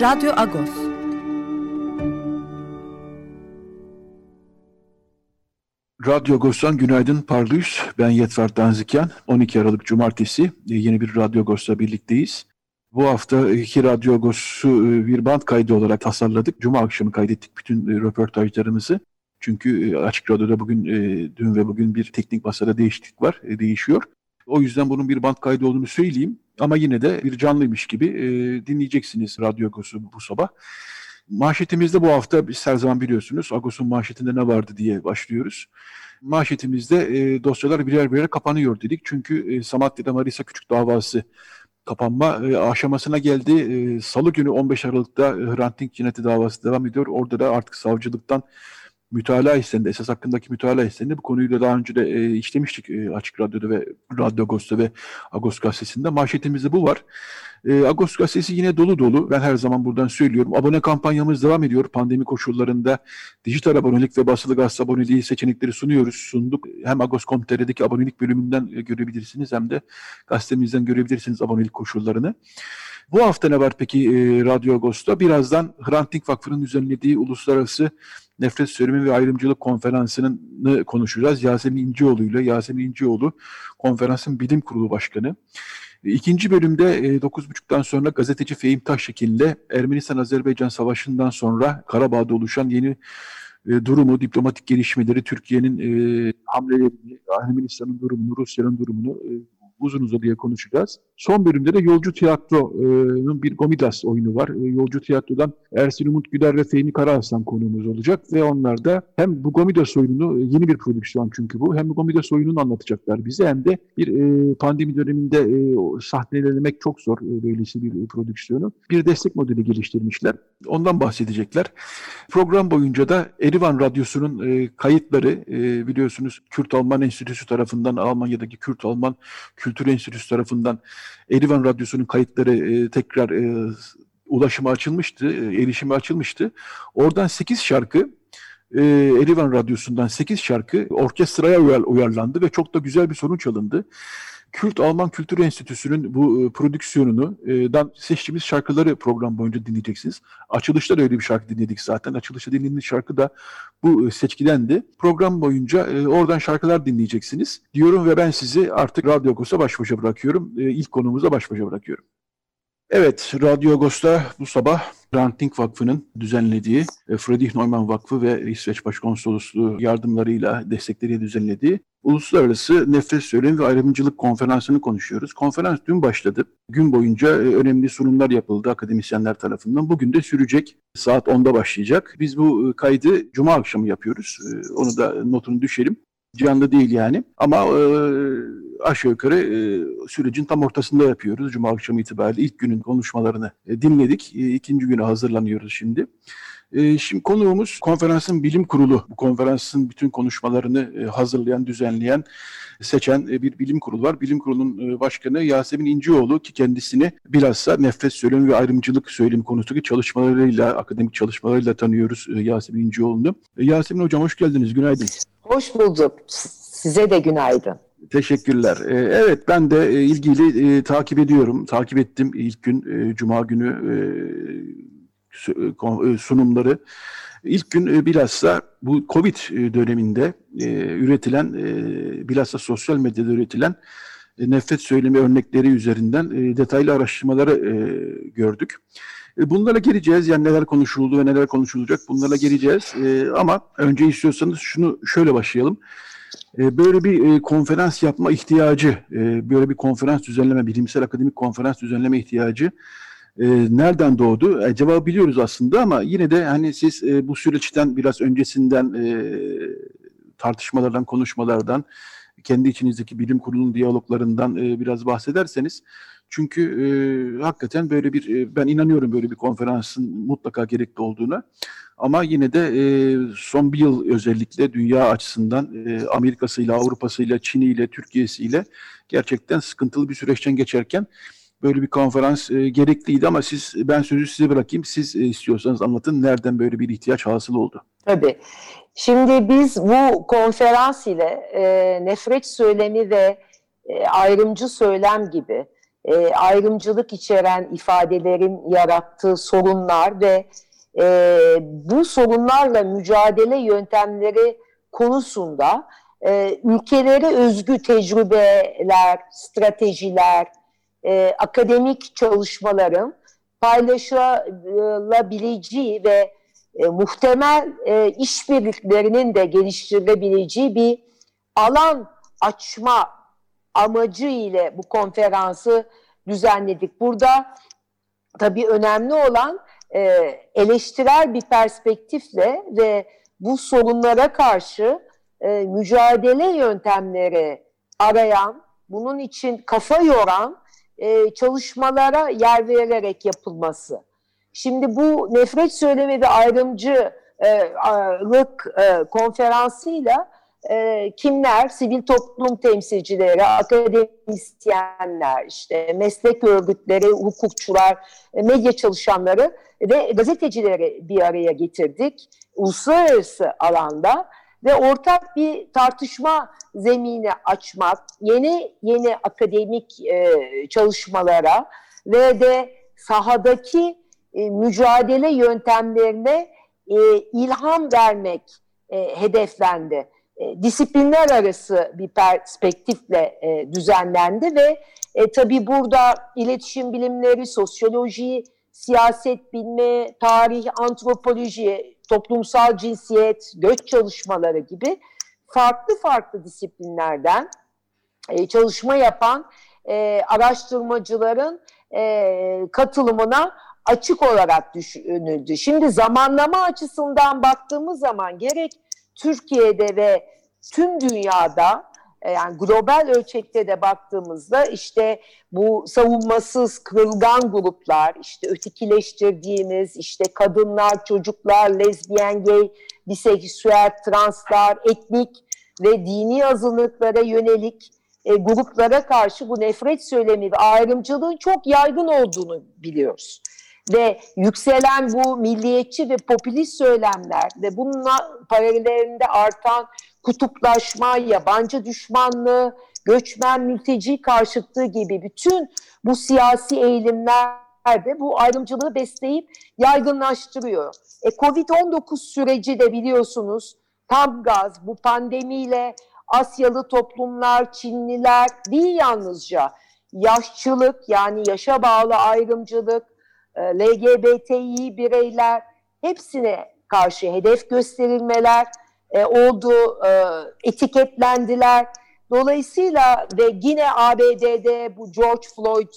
Radyo Agos. Radyo Agos'tan günaydın parlıyız. Ben Yetvar Danzikyan. 12 Aralık Cumartesi e, yeni bir Radyo Agos'la birlikteyiz. Bu hafta iki Radyo Agos'u e, bir band kaydı olarak tasarladık. Cuma akşamı kaydettik bütün e, röportajlarımızı. Çünkü Açık Radyo'da bugün, dün ve bugün bir teknik masada değişiklik var, değişiyor. O yüzden bunun bir band kaydı olduğunu söyleyeyim. Ama yine de bir canlıymış gibi dinleyeceksiniz Radyo Agos'u bu sabah. Manşetimizde bu hafta biz her zaman biliyorsunuz Agos'un manşetinde ne vardı diye başlıyoruz. Manşetimizde e, dosyalar birer birer kapanıyor dedik. Çünkü e, Samatya'da Marisa Küçük davası kapanma e, aşamasına geldi. E, Salı günü 15 Aralık'ta e, Hrant Dink cinayeti davası devam ediyor. Orada da artık savcılıktan mütalaa istendi, esas hakkındaki mütalaa istendi. Bu konuyu da daha önce de e, işlemiştik e, Açık Radyo'da ve Radyo Agos'ta ve Agos Gazetesi'nde. Manşetimizde bu var. E, Agos Gazetesi yine dolu dolu. Ben her zaman buradan söylüyorum. Abone kampanyamız devam ediyor. Pandemi koşullarında dijital abonelik ve basılı gazete aboneliği seçenekleri sunuyoruz. Sunduk. Hem Agos.com.tr'deki abonelik bölümünden e, görebilirsiniz hem de gazetemizden görebilirsiniz abonelik koşullarını. Bu hafta ne var peki e, Radyo Agos'ta? Birazdan Hrant Dink Vakfı'nın düzenlediği uluslararası nefret söylemi ve ayrımcılık konferansını konuşacağız. Yasemin İncioğlu ile Yasemin İncioğlu konferansın bilim kurulu başkanı. İkinci bölümde 9.30'dan e, sonra gazeteci Fehim Taşşekin ile Ermenistan-Azerbaycan Savaşı'ndan sonra Karabağ'da oluşan yeni e, durumu, diplomatik gelişmeleri, Türkiye'nin e, hamlelerini, Ermenistan'ın durumunu, Rusya'nın durumunu uzun uzadıya konuşacağız. Son bölümde de Yolcu Tiyatro'nun bir Gomidas oyunu var. E, Yolcu Tiyatro'dan Ersin Umut Güder ve Fehmi Karaaslan konuğumuz olacak ve onlar da hem bu Gomidas oyununu, e, yeni bir prodüksiyon çünkü bu, hem bu Gomidas oyununu anlatacaklar bize hem de bir e, pandemi döneminde e, sahnelemek çok zor böylesi bir prodüksiyonu. Bir destek modeli geliştirmişler. Ondan bahsedecekler. Program boyunca da Erivan Radyosu'nun kayıtları biliyorsunuz Kürt Alman Enstitüsü tarafından Almanya'daki Kürt Alman Kültür Enstitüsü tarafından Erivan Radyosu'nun kayıtları e, tekrar e, ulaşıma açılmıştı, e, erişime açılmıştı. Oradan 8 şarkı e, Erivan Radyosu'ndan 8 şarkı orkestraya uyar, uyarlandı ve çok da güzel bir sonuç alındı. Kürt Alman Kültür Enstitüsü'nün bu e, prodüksiyonunu e, seçtiğimiz şarkıları program boyunca dinleyeceksiniz. Açılışta da öyle bir şarkı dinledik zaten. Açılışta dinlediğimiz şarkı da bu e, seçkidendi. Program boyunca e, oradan şarkılar dinleyeceksiniz. Diyorum ve ben sizi artık Radyo Agos'a baş başa bırakıyorum. E, ilk baş başa bırakıyorum. Evet, Radyo Agos'ta bu sabah Dink Vakfı'nın düzenlediği, e, Friedrich Neumann Vakfı ve İsveç Başkonsolosluğu yardımlarıyla, destekleriyle düzenlediği Uluslararası Nefret Söylemi ve Ayrımcılık Konferansı'nı konuşuyoruz. Konferans dün başladı. Gün boyunca e, önemli sunumlar yapıldı akademisyenler tarafından. Bugün de sürecek. Saat 10'da başlayacak. Biz bu e, kaydı Cuma akşamı yapıyoruz. Onu da notunu düşelim. Canlı değil yani. Ama e, aşağı yukarı e, sürecin tam ortasında yapıyoruz. Cuma akşamı itibariyle ilk günün konuşmalarını e, dinledik. E, ikinci güne hazırlanıyoruz şimdi. E, şimdi konuğumuz konferansın bilim kurulu. Bu konferansın bütün konuşmalarını e, hazırlayan, düzenleyen, seçen e, bir bilim kurulu var. Bilim kurulunun e, başkanı Yasemin İncioğlu ki kendisini bilhassa nefret söylemi ve ayrımcılık söylemi konusundaki çalışmalarıyla, akademik çalışmalarıyla tanıyoruz e, Yasemin İncioğlu'nu. E, Yasemin Hocam hoş geldiniz, günaydın. Hoş bulduk. Size de günaydın. Teşekkürler. Ee, evet ben de ilgili takip ediyorum. Takip ettim ilk gün Cuma günü sunumları. İlk gün bilhassa bu Covid döneminde üretilen, bilhassa sosyal medyada üretilen nefret söylemi örnekleri üzerinden detaylı araştırmaları gördük. Bunlara geleceğiz. Yani neler konuşuldu ve neler konuşulacak bunlara geleceğiz. Ama önce istiyorsanız şunu şöyle başlayalım. E, böyle bir e, konferans yapma ihtiyacı, e, böyle bir konferans düzenleme, bilimsel akademik konferans düzenleme ihtiyacı nereden doğdu? E, cevabı biliyoruz aslında ama yine de hani siz bu süreçten biraz öncesinden tartışmalardan, konuşmalardan, kendi içinizdeki bilim kurulunun diyaloglarından e, biraz bahsederseniz. Çünkü e, hakikaten böyle bir, e, ben inanıyorum böyle bir konferansın mutlaka gerekli olduğuna. Ama yine de e, son bir yıl özellikle dünya açısından e, Amerika'sıyla, Avrupa'sıyla, Çin'iyle, Türkiye'siyle gerçekten sıkıntılı bir süreçten geçerken böyle bir konferans e, gerekliydi ama siz ben sözü size bırakayım. Siz e, istiyorsanız anlatın nereden böyle bir ihtiyaç hasıl oldu? Tabii. Şimdi biz bu konferans ile e, nefret söylemi ve e, ayrımcı söylem gibi e, ayrımcılık içeren ifadelerin yarattığı sorunlar ve e, bu sorunlarla mücadele yöntemleri konusunda e, ülkelere özgü tecrübeler, stratejiler, e, akademik çalışmaların paylaşılabileceği ve e, muhtemel e, işbirliklerinin de geliştirilebileceği bir alan açma amacı ile bu konferansı düzenledik. Burada tabii önemli olan e, eleştirel bir perspektifle ve bu sorunlara karşı e, mücadele yöntemleri arayan, bunun için kafa yoran e, çalışmalara yer verilerek yapılması. Şimdi bu nefret söylemi ve ayrımcılık e, e, konferansıyla e, kimler? Sivil toplum temsilcileri, akademisyenler, işte meslek örgütleri, hukukçular, e, medya çalışanları ve gazetecileri bir araya getirdik. Uluslararası alanda ve ortak bir tartışma zemini açmak, yeni yeni akademik e, çalışmalara ve de sahadaki e, mücadele yöntemlerine e, ilham vermek e, hedeflendi. E, disiplinler arası bir perspektifle e, düzenlendi ve e, tabii burada iletişim bilimleri, sosyoloji, siyaset bilimi, tarih, antropoloji, toplumsal cinsiyet, göç çalışmaları gibi farklı farklı disiplinlerden e, çalışma yapan e, araştırmacıların e, katılımına açık olarak düşünüldü. Şimdi zamanlama açısından baktığımız zaman gerek Türkiye'de ve tüm dünyada yani global ölçekte de baktığımızda işte bu savunmasız kırılgan gruplar, işte ötekileştirdiğimiz işte kadınlar, çocuklar, lezbiyen, gay, biseksüel, translar, etnik ve dini azınlıklara yönelik e, gruplara karşı bu nefret söylemi ve ayrımcılığın çok yaygın olduğunu biliyoruz. Ve yükselen bu milliyetçi ve popülist söylemler ve bununla paralellerinde artan kutuplaşma, yabancı düşmanlığı, göçmen mülteci karşıtlığı gibi bütün bu siyasi eğilimler de bu ayrımcılığı besleyip yaygınlaştırıyor. E, Covid-19 süreci de biliyorsunuz tam gaz bu pandemiyle Asyalı toplumlar, Çinliler değil yalnızca yaşçılık yani yaşa bağlı ayrımcılık, e, LGBTİ bireyler hepsine karşı hedef gösterilmeler e, oldu, e, etiketlendiler. Dolayısıyla ve yine ABD'de bu George Floyd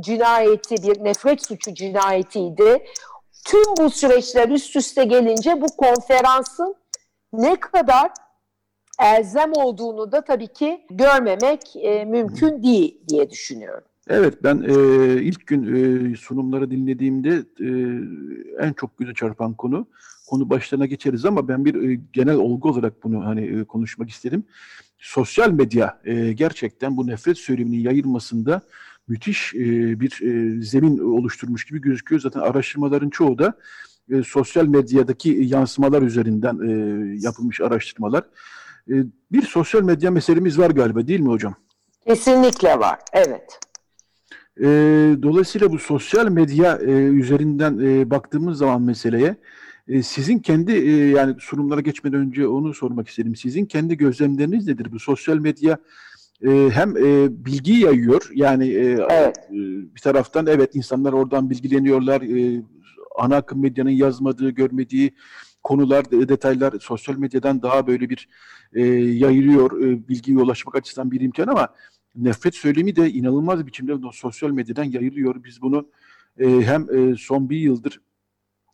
cinayeti bir nefret suçu cinayetiydi. Tüm bu süreçler üst üste gelince bu konferansın ne kadar elzem olduğunu da tabii ki görmemek e, mümkün değil diye düşünüyorum. Evet ben e, ilk gün e, sunumları dinlediğimde e, en çok göze çarpan konu konu başlarına geçeriz ama ben bir e, genel olgu olarak bunu hani e, konuşmak istedim. Sosyal medya e, gerçekten bu nefret söyleminin yayılmasında müthiş e, bir e, zemin oluşturmuş gibi gözüküyor. Zaten araştırmaların çoğu da e, sosyal medyadaki yansımalar üzerinden e, yapılmış araştırmalar. E, bir sosyal medya meselemiz var galiba değil mi hocam? Kesinlikle var, evet. E, dolayısıyla bu sosyal medya e, üzerinden e, baktığımız zaman meseleye e, sizin kendi e, yani sunumlara geçmeden önce onu sormak istedim. Sizin kendi gözlemleriniz nedir? Bu sosyal medya e, hem e, bilgiyi yayıyor yani e, evet. e, bir taraftan evet insanlar oradan bilgileniyorlar. E, ana akım medyanın yazmadığı, görmediği konular, detaylar sosyal medyadan daha böyle bir e, yayılıyor. E, bilgiye ulaşmak açısından bir imkan ama nefret söylemi de inanılmaz biçimde sosyal medyadan yayılıyor. Biz bunu e, hem e, son bir yıldır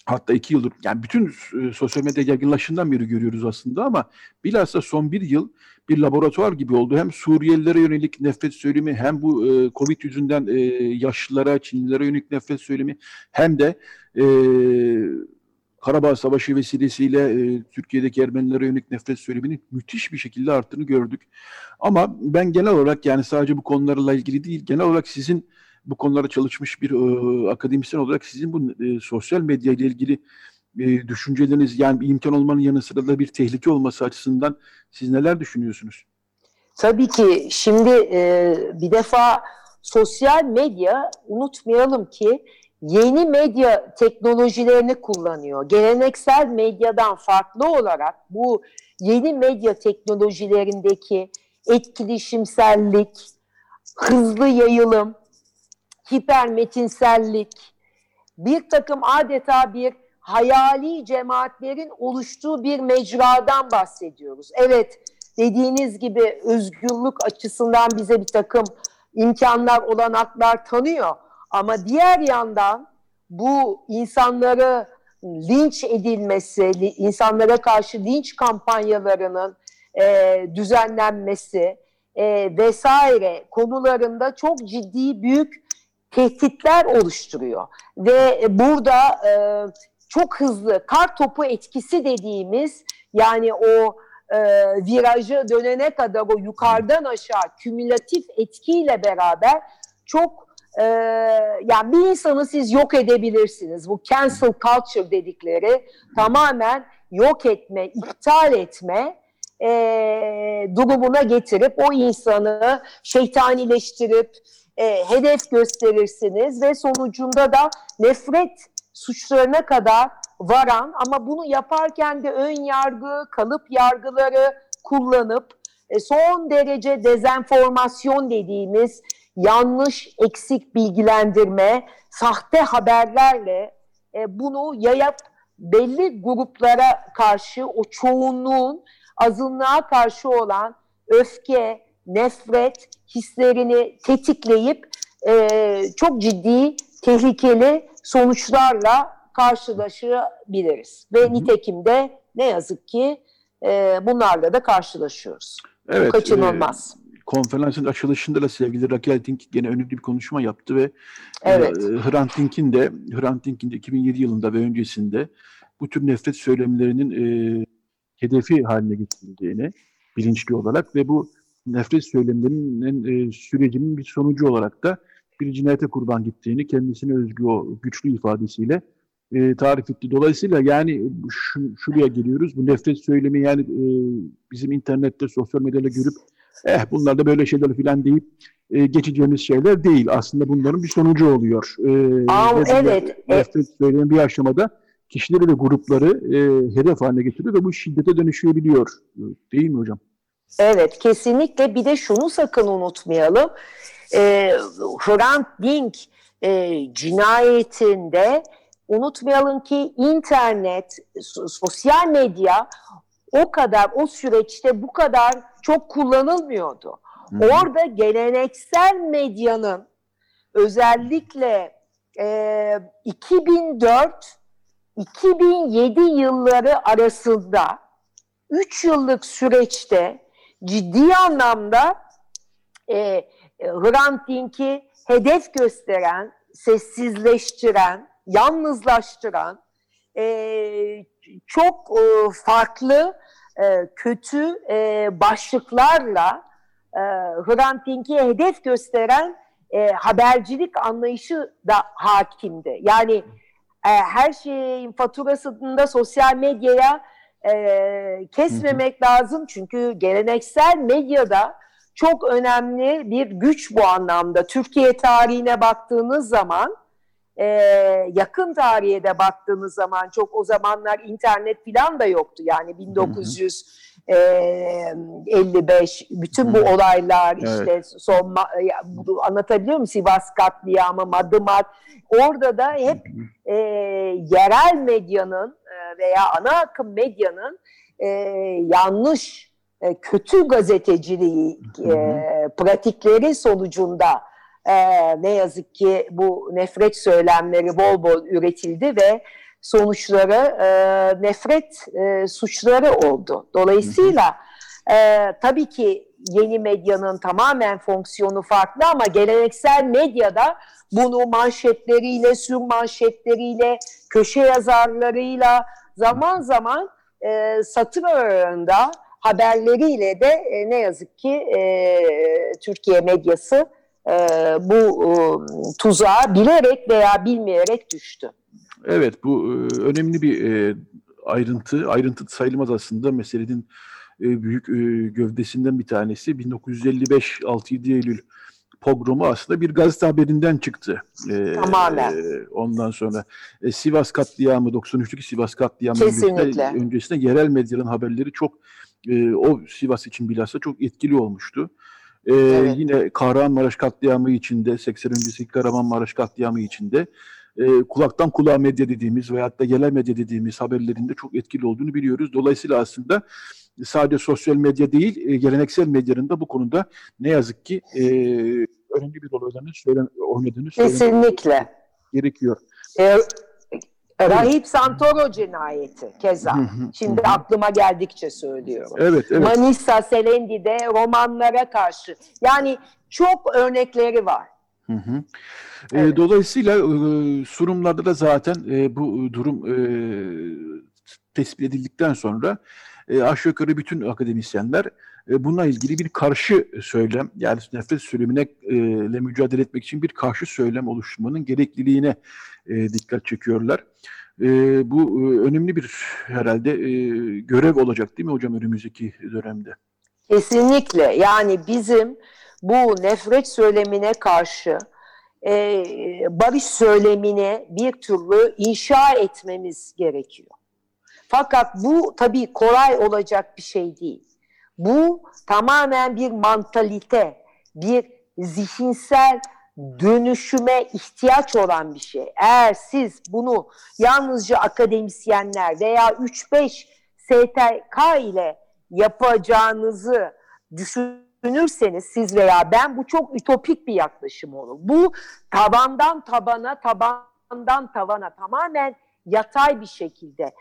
hatta iki yıldır yani bütün e, sosyal medya yaygınlaşından beri görüyoruz aslında ama bilhassa son bir yıl bir laboratuvar gibi oldu. Hem Suriyelilere yönelik nefret söylemi hem bu e, Covid yüzünden e, yaşlılara, Çinlilere yönelik nefret söylemi hem de e, Karabağ Savaşı vesilesiyle e, Türkiye'deki Ermenilere yönelik nefret söyleminin müthiş bir şekilde arttığını gördük. Ama ben genel olarak yani sadece bu konularla ilgili değil, genel olarak sizin bu konulara çalışmış bir e, akademisyen olarak sizin bu e, sosyal medya ile ilgili e, düşünceleriniz yani bir imkan olmanın yanı sıra da bir tehlike olması açısından siz neler düşünüyorsunuz? Tabii ki şimdi e, bir defa sosyal medya unutmayalım ki yeni medya teknolojilerini kullanıyor. Geleneksel medyadan farklı olarak bu yeni medya teknolojilerindeki etkileşimsellik, hızlı yayılım, hipermetinsellik, bir takım adeta bir hayali cemaatlerin oluştuğu bir mecradan bahsediyoruz. Evet dediğiniz gibi özgürlük açısından bize bir takım imkanlar, olanaklar tanıyor. Ama diğer yandan bu insanları linç edilmesi, insanlara karşı linç kampanyalarının e, düzenlenmesi e, vesaire konularında çok ciddi büyük tehditler oluşturuyor. Ve burada e, çok hızlı kar topu etkisi dediğimiz yani o e, virajı dönene kadar o yukarıdan aşağı kümülatif etkiyle beraber çok e, yani bir insanı siz yok edebilirsiniz. Bu cancel culture dedikleri tamamen yok etme, iptal etme e, durumuna getirip o insanı şeytanileştirip e, hedef gösterirsiniz ve sonucunda da nefret suçlarına kadar varan ama bunu yaparken de ön yargı, kalıp yargıları kullanıp e, son derece dezenformasyon dediğimiz yanlış, eksik bilgilendirme, sahte haberlerle e, bunu yayıp belli gruplara karşı o çoğunluğun azınlığa karşı olan öfke, nefret hislerini tetikleyip e, çok ciddi, tehlikeli sonuçlarla karşılaşabiliriz. Ve hı hı. nitekim de ne yazık ki e, bunlarla da karşılaşıyoruz. Evet, kaçınılmaz. E, konferansın açılışında da sevgili Raquel Dink gene önemli bir konuşma yaptı ve evet. e, Hrant Dink'in de Hrant Dink'in de 2007 yılında ve öncesinde bu tür nefret söylemlerinin e, hedefi haline getirildiğini bilinçli olarak ve bu nefret söylemlerinin e, sürecinin bir sonucu olarak da bir cinayete kurban gittiğini kendisine özgü o güçlü ifadesiyle e, tarif etti. Dolayısıyla yani şu, şuraya geliyoruz. Bu nefret söylemi yani e, bizim internette, sosyal medyada görüp eh bunlar da böyle şeyler falan deyip e, geçeceğimiz şeyler değil. Aslında bunların bir sonucu oluyor. E, Aa, evet. Nefret söylemi bir aşamada kişileri ve grupları e, hedef haline getiriyor ve bu şiddete dönüşebiliyor. Değil mi hocam? Evet kesinlikle bir de şunu sakın unutmayalım. E, Hrant Dink e, cinayetinde unutmayalım ki internet, sosyal medya o kadar o süreçte bu kadar çok kullanılmıyordu. Hı. Orada geleneksel medyanın özellikle e, 2004 2007 yılları arasında 3 yıllık süreçte ciddi anlamda e, Hrant Dink'i hedef gösteren, sessizleştiren, yalnızlaştıran e, çok e, farklı e, kötü e, başlıklarla e, Hrant Dink'i hedef gösteren e, habercilik anlayışı da hakimdi. Yani e, her şeyin faturasında sosyal medyaya e, kesmemek lazım. Çünkü geleneksel medyada çok önemli bir güç bu anlamda. Türkiye tarihine baktığınız zaman, e, yakın tarihe de baktığınız zaman çok o zamanlar internet falan da yoktu. Yani 1900 55 bütün bu olaylar işte evet. son anlatabiliyor muyum Sivas katliamı Madımak orada da hep e, yerel medyanın e, veya ana akım medyanın e, yanlış e, kötü gazeteciliği e, pratikleri sonucunda e, ne yazık ki bu nefret söylemleri bol bol üretildi ve sonuçları e, nefret e, suçları oldu. Dolayısıyla e, tabii ki yeni medyanın tamamen fonksiyonu farklı ama geleneksel medyada bunu manşetleriyle, sür manşetleriyle, köşe yazarlarıyla zaman zaman e, satır arasında haberleriyle de e, ne yazık ki e, Türkiye medyası e, bu e, tuzağa bilerek veya bilmeyerek düştü. Evet bu e, önemli bir e, ayrıntı. Ayrıntı sayılmaz aslında meselenin e, büyük e, gövdesinden bir tanesi. 1955 6-7 Eylül pogromu aslında bir gazete haberinden çıktı. Ee, Tamamen. ondan sonra e, Sivas katliamı, 93'teki Sivas katliamı öncesinde, öncesinde yerel medyanın haberleri çok e, o Sivas için bilhassa çok etkili olmuştu. E, evet. Yine Kahramanmaraş katliamı içinde, 80 öncesi Kahramanmaraş katliamı içinde e, kulaktan kulağa medya dediğimiz veyahut da yerel medya dediğimiz haberlerinde çok etkili olduğunu biliyoruz. Dolayısıyla aslında sadece sosyal medya değil, e, geleneksel medyanın da bu konuda ne yazık ki e, önemli bir rol oynadığını, söylen, oynadığını Kesinlikle. gerekiyor. E, Rahip Santoro cinayeti keza. Şimdi aklıma geldikçe söylüyorum. Evet, evet. Manisa, Selendi'de romanlara karşı. Yani çok örnekleri var. Hı hı. Evet. E, dolayısıyla e, sunumlarda da zaten e, bu durum e, tespit edildikten sonra e, aşağı yukarı bütün akademisyenler e, bununla ilgili bir karşı söylem yani nefret söylemine e, ile mücadele etmek için bir karşı söylem oluşturmanın gerekliliğine e, dikkat çekiyorlar. E, bu e, önemli bir herhalde e, görev olacak değil mi hocam önümüzdeki dönemde? Kesinlikle yani bizim bu nefret söylemine karşı e, barış söylemine bir türlü inşa etmemiz gerekiyor. Fakat bu tabii kolay olacak bir şey değil. Bu tamamen bir mantalite, bir zihinsel dönüşüme ihtiyaç olan bir şey. Eğer siz bunu yalnızca akademisyenler veya 3-5 STK ile yapacağınızı düşünürseniz siz veya ben bu çok ütopik bir yaklaşım olur. Bu tabandan tabana, tabandan tavana tamamen yatay bir şekilde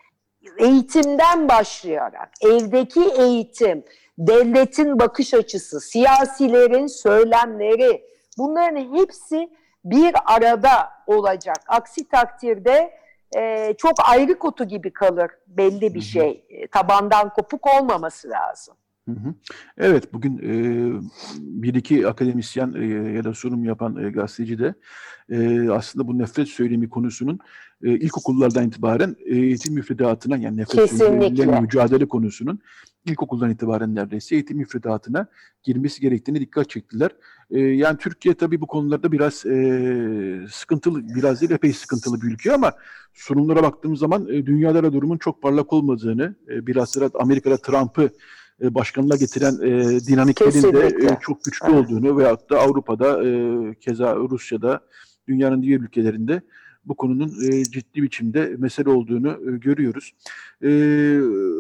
eğitimden başlayarak evdeki eğitim, devletin bakış açısı, siyasilerin söylemleri bunların hepsi bir arada olacak. Aksi takdirde e, çok ayrı kutu gibi kalır belli bir şey. E, tabandan kopuk olmaması lazım. Evet, bugün e, bir iki akademisyen e, ya da sunum yapan e, gazeteci de e, aslında bu nefret söylemi konusunun e, ilkokullardan itibaren eğitim müfredatına yani nefret söylemiyle mücadele konusunun ilkokuldan itibaren neredeyse eğitim müfredatına girmesi gerektiğini dikkat çektiler. E, yani Türkiye tabii bu konularda biraz e, sıkıntılı, biraz değil epey sıkıntılı bir ülke ama sunumlara baktığımız zaman e, dünyada durumun çok parlak olmadığını, e, biraz da Amerika'da Trump'ı e, başkanına getiren e, dinamiklerin de e, çok güçlü evet. olduğunu veyahut da Avrupa'da e, keza Rusya'da dünyanın diğer ülkelerinde bu konunun e, ciddi biçimde mesele olduğunu e, görüyoruz. E,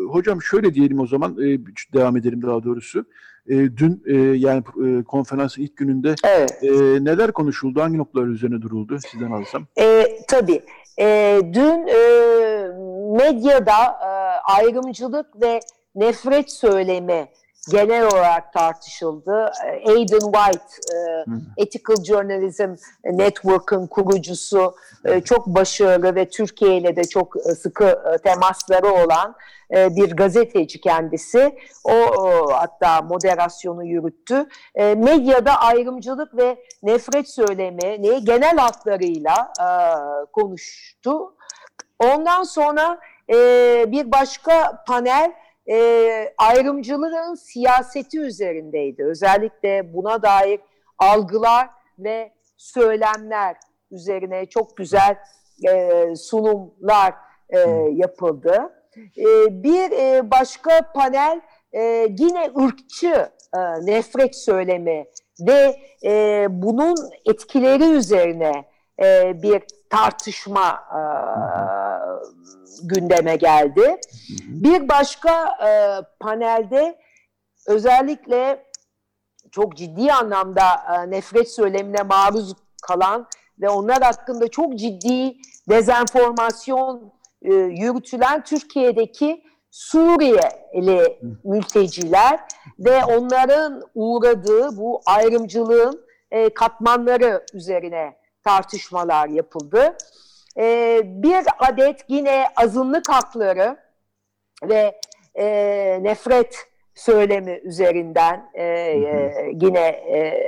hocam şöyle diyelim o zaman, e, devam edelim daha doğrusu. E, dün e, yani e, konferansın ilk gününde evet. e, neler konuşuldu, hangi noktalar üzerine duruldu sizden alsam? E, tabii. E, dün e, medyada e, ayrımcılık ve nefret söylemi genel olarak tartışıldı. Aidan White, e, Ethical Journalism Network'ın kurucusu, e, çok başarılı ve Türkiye ile de çok e, sıkı temasları olan bir gazeteci kendisi. O hatta moderasyonu yürüttü. Medyada ayrımcılık ve nefret söylemi genel hatlarıyla konuştu. Ondan sonra bir başka panel e, ayrımcılığın siyaseti üzerindeydi. Özellikle buna dair algılar ve söylemler üzerine çok güzel e, sunumlar e, yapıldı. E, bir e, başka panel e, yine ırkçı e, nefret söylemi ve e, bunun etkileri üzerine e, bir tartışma e, gündeme geldi. Bir başka e, panelde özellikle çok ciddi anlamda e, nefret söylemine maruz kalan ve onlar hakkında çok ciddi dezenformasyon e, yürütülen Türkiye'deki Suriyeli mülteciler ve onların uğradığı bu ayrımcılığın e, katmanları üzerine tartışmalar yapıldı. E, bir adet yine azınlık hakları ve e, nefret söylemi üzerinden e, e, yine e,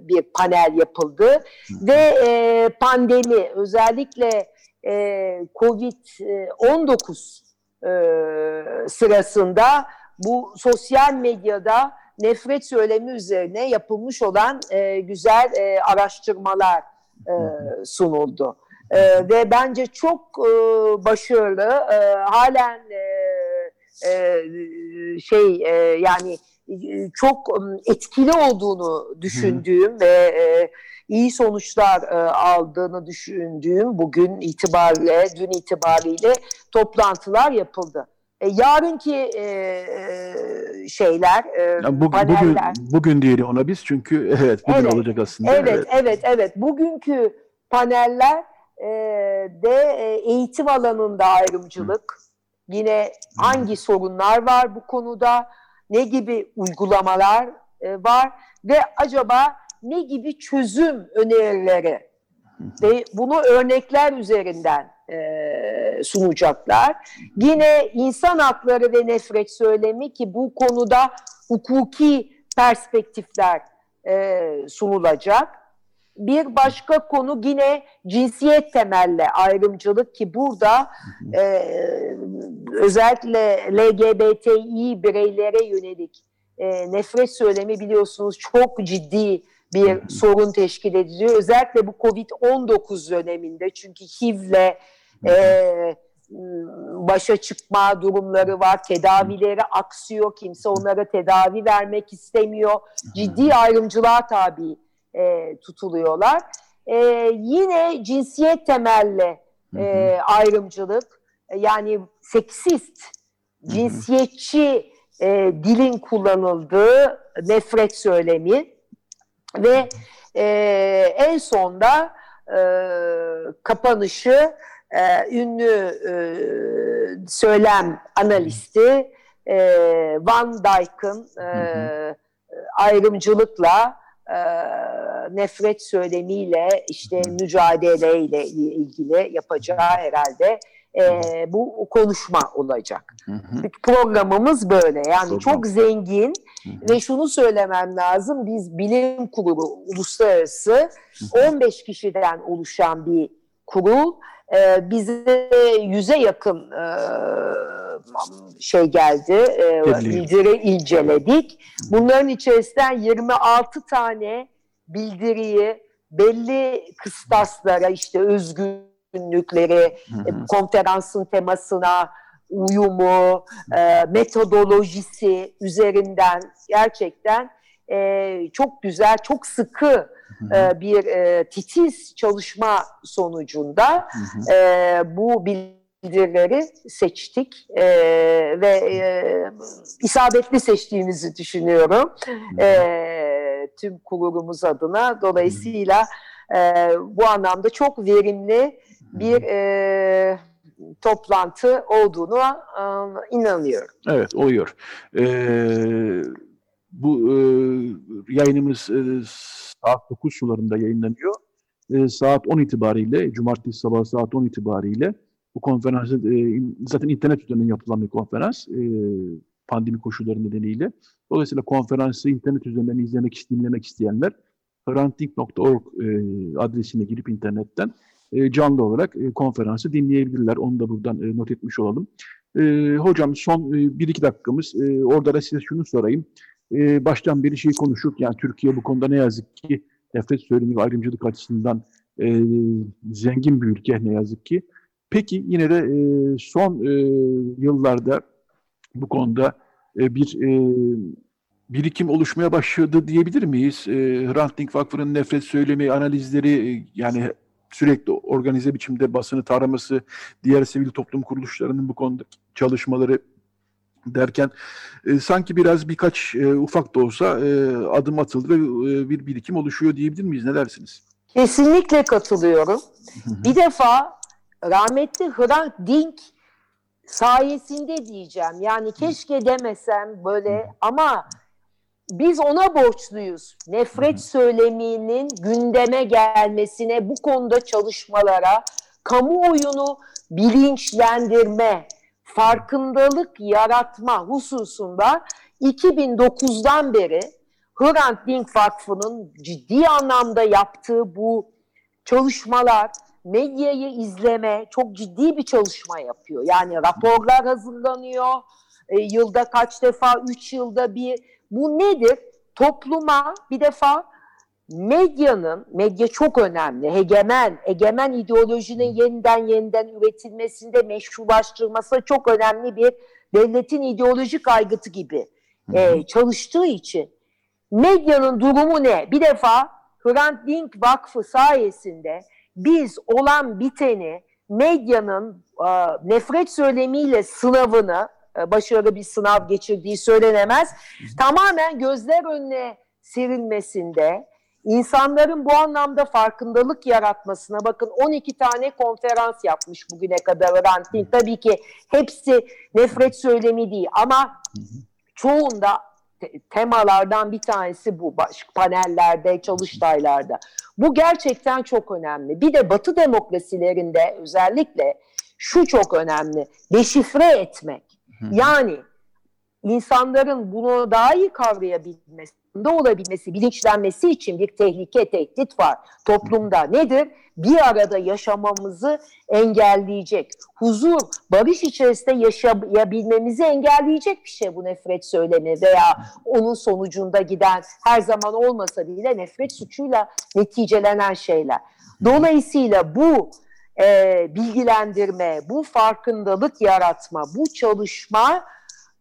bir panel yapıldı. Ve e, pandemi özellikle e, Covid-19 e, sırasında bu sosyal medyada nefret söylemi üzerine yapılmış olan e, güzel e, araştırmalar e, sunuldu. E, ve bence çok e, başarılı, e, halen e, e, şey e, yani e, çok etkili olduğunu düşündüğüm Hı. ve e, iyi sonuçlar e, aldığını düşündüğüm bugün itibariyle, dün itibariyle toplantılar yapıldı. E, yarınki e, e şeyler, e, yani bugün, paneller. Bugün, bugün diyelim ona biz çünkü evet bugün evet, olacak aslında. Evet, evet, evet, evet. Bugünkü paneller e, de eğitim alanında ayrımcılık, yine hangi sorunlar var bu konuda, ne gibi uygulamalar e, var? Ve acaba ne gibi çözüm önerileri? Ve bunu örnekler üzerinden e, sunacaklar. Yine insan hakları ve nefret söylemi ki bu konuda hukuki perspektifler e, sunulacak. Bir başka konu yine cinsiyet temelli ayrımcılık ki burada e, özellikle LGBTİ bireylere yönelik e, nefret söylemi biliyorsunuz çok ciddi bir sorun teşkil ediyor. Özellikle bu Covid-19 döneminde çünkü HIV'le e, başa çıkma durumları var. Tedavileri aksıyor. Kimse onlara tedavi vermek istemiyor. Ciddi ayrımcılığa tabi e, tutuluyorlar. E, yine cinsiyet temelli e, ayrımcılık yani seksist, cinsiyetçi e, dilin kullanıldığı nefret söylemi ve e, en sonda e, kapanışı e, ünlü e, söylem analisti e, Van Dijk'ın e, ayrımcılıkla e, nefret söylemiyle işte mücadeleyle ilgili yapacağı herhalde e, bu konuşma olacak. Hı hı. Programımız böyle yani Program. çok zengin hı hı. ve şunu söylemem lazım biz bilim kurulu uluslararası hı hı. 15 kişiden oluşan bir kurul e, bize yüze yakın e, şey geldi, e, bildiri inceledik. Bunların içerisinden 26 tane bildiriyi belli kıstaslara işte özgünlükleri, hı hı. konferansın temasına uyumu, e, metodolojisi üzerinden gerçekten e, çok güzel, çok sıkı e, bir e, titiz çalışma sonucunda e, bu bildirileri seçtik e, ve e, isabetli seçtiğimizi düşünüyorum e, tüm kurulumuz adına. Dolayısıyla e, bu anlamda çok verimli bir e, toplantı olduğunu e, inanıyorum. Evet, oluyor. Ee, bu e, yayınımız e, saat 9 sularında yayınlanıyor. E, saat 10 itibariyle, cumartesi sabah saat 10 itibariyle bu konferansı e, zaten internet üzerinden yapılan bir konferans e, pandemi koşulları nedeniyle. Dolayısıyla konferansı internet üzerinden izlemek, dinlemek isteyenler parenting.org e, adresine girip internetten canlı olarak konferansı dinleyebilirler. Onu da buradan not etmiş olalım. Hocam son e, 1-2 dakikamız. Orada da size şunu sorayım e, baştan beri şey konuştuk. Yani Türkiye bu konuda ne yazık ki nefret söylemi ve ayrımcılık açısından zengin bir ülke ne yazık ki. Peki yine de e, son e, yıllarda bu konuda e, bir e, birikim oluşmaya başladı diyebilir miyiz? E, Hrant Dink Vakfı'nın nefret söylemi analizleri e, yani sürekli organize biçimde basını taraması, diğer sivil toplum kuruluşlarının bu konuda çalışmaları derken e, sanki biraz birkaç e, ufak da olsa e, adım atıldı ve e, bir birikim oluşuyor diyebilir miyiz? Ne dersiniz? Kesinlikle katılıyorum. bir defa rahmetli Hrant Dink sayesinde diyeceğim. Yani keşke demesem böyle ama biz ona borçluyuz. Nefret söyleminin gündeme gelmesine, bu konuda çalışmalara, kamuoyunu bilinçlendirme, farkındalık yaratma hususunda 2009'dan beri Hrant Dink Vakfı'nın ciddi anlamda yaptığı bu çalışmalar, medyayı izleme çok ciddi bir çalışma yapıyor. Yani raporlar hazırlanıyor, e, yılda kaç defa, üç yılda bir. Bu nedir? Topluma bir defa medyanın, medya çok önemli, hegemen, egemen ideolojinin yeniden yeniden üretilmesinde meşrulaştırması çok önemli bir devletin ideolojik aygıtı gibi e, çalıştığı için medyanın durumu ne? Bir defa Hrant Dink Vakfı sayesinde biz olan biteni medyanın e, nefret söylemiyle sınavını e, başarılı bir sınav geçirdiği söylenemez. Tamamen gözler önüne serilmesinde insanların bu anlamda farkındalık yaratmasına bakın 12 tane konferans yapmış bugüne kadar Hrant Dink. Tabii ki hepsi nefret söylemi değil ama çoğunda temalardan bir tanesi bu başka panellerde, çalıştaylarda. Bu gerçekten çok önemli. Bir de Batı demokrasilerinde özellikle şu çok önemli. Deşifre etmek. Yani insanların bunu daha iyi kavrayabilmesi, olabilmesi, bilinçlenmesi için bir tehlike, tehdit var toplumda. Nedir? Bir arada yaşamamızı engelleyecek, huzur, barış içerisinde yaşayabilmemizi engelleyecek bir şey bu nefret söylemi veya onun sonucunda giden her zaman olmasa bile nefret suçuyla neticelenen şeyler. Dolayısıyla bu e, bilgilendirme, bu farkındalık yaratma, bu çalışma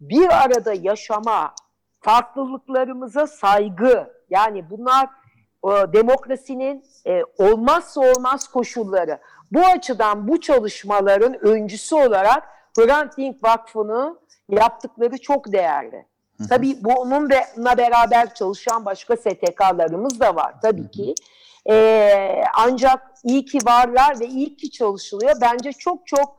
bir arada yaşama, farklılıklarımıza saygı yani bunlar e, demokrasinin e, olmazsa olmaz koşulları. Bu açıdan bu çalışmaların öncüsü olarak Hrant Dink Vakfı'nın yaptıkları çok değerli. Hı Tabii bununla beraber çalışan başka STK'larımız da var tabii ki. Ee, ancak iyi ki varlar ve iyi ki çalışılıyor. Bence çok çok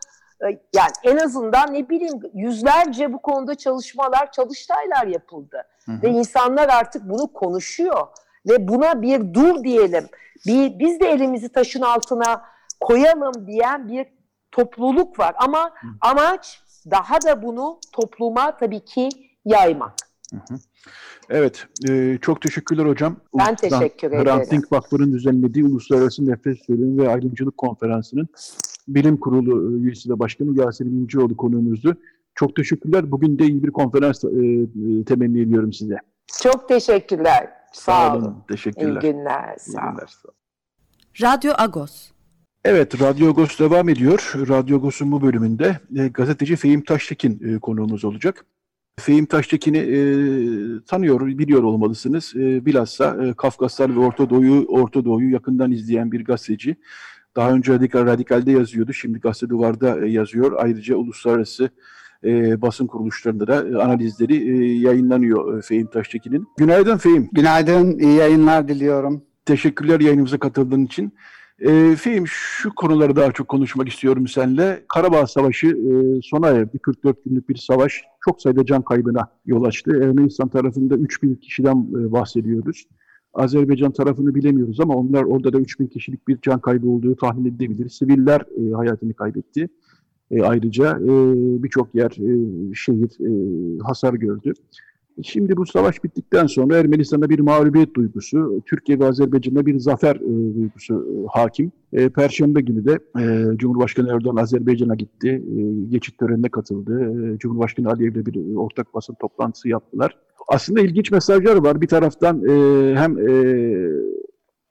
yani en azından ne bileyim yüzlerce bu konuda çalışmalar, çalıştaylar yapıldı. Hı hı. Ve insanlar artık bunu konuşuyor. Ve buna bir dur diyelim. Bir, biz de elimizi taşın altına koyalım diyen bir topluluk var. Ama hı. amaç daha da bunu topluma tabii ki yaymak. Hı hı. Evet, e, çok teşekkürler hocam. Ben teşekkür ederim. Hrant Dink Vakfı'nın düzenlediği Uluslararası Nefret Söylemi ve Ayrımcılık Konferansı'nın Bilim Kurulu e, üyesi de başkanı Yasemin İnciroğlu konuğumuzdu. Çok teşekkürler. Bugün de iyi bir konferans e, e, temenni ediyorum size. Çok teşekkürler. Sağ, sağ olun. olun. Teşekkürler. İyi günler. Sağ, İyi günler. sağ Radyo Agos. Evet, Radyo Agos devam ediyor. Radyo Agos'un bu bölümünde e, gazeteci Fehim Taştekin e, konuğumuz olacak. Fehim Taştekin'i e, tanıyor, biliyor olmalısınız. E, bilhassa e, Kafkaslar ve Orta Doğu'yu Orta Doğu'yu yakından izleyen bir gazeteci. Daha önce Radikal Radikal'de yazıyordu, şimdi Gazete Duvar'da e, yazıyor. Ayrıca uluslararası e, basın kuruluşlarında da e, analizleri e, yayınlanıyor e, Fehim Taştekin'in. Günaydın Fehim. Günaydın, iyi yayınlar diliyorum. Teşekkürler yayınımıza katıldığın için. E, Fehim şu konuları daha çok konuşmak istiyorum seninle. Karabağ Savaşı e, sona erdi. 44 günlük bir savaş çok sayıda can kaybına yol açtı. Ermenistan tarafında 3000 kişiden e, bahsediyoruz. Azerbaycan tarafını bilemiyoruz ama onlar orada da 3000 kişilik bir can kaybı olduğu tahmin edilebilir. Siviller e, hayatını kaybetti. E, ayrıca e, birçok yer, e, şehir e, hasar gördü. Şimdi bu savaş bittikten sonra Ermenistan'da bir mağlubiyet duygusu, Türkiye ve Azerbaycan'da bir zafer e, duygusu e, hakim. E, Perşembe günü de e, Cumhurbaşkanı Erdoğan Azerbaycan'a gitti, e, geçit törenine katıldı. E, Cumhurbaşkanı Aliyev'le bir ortak basın toplantısı yaptılar. Aslında ilginç mesajlar var. Bir taraftan e, hem e,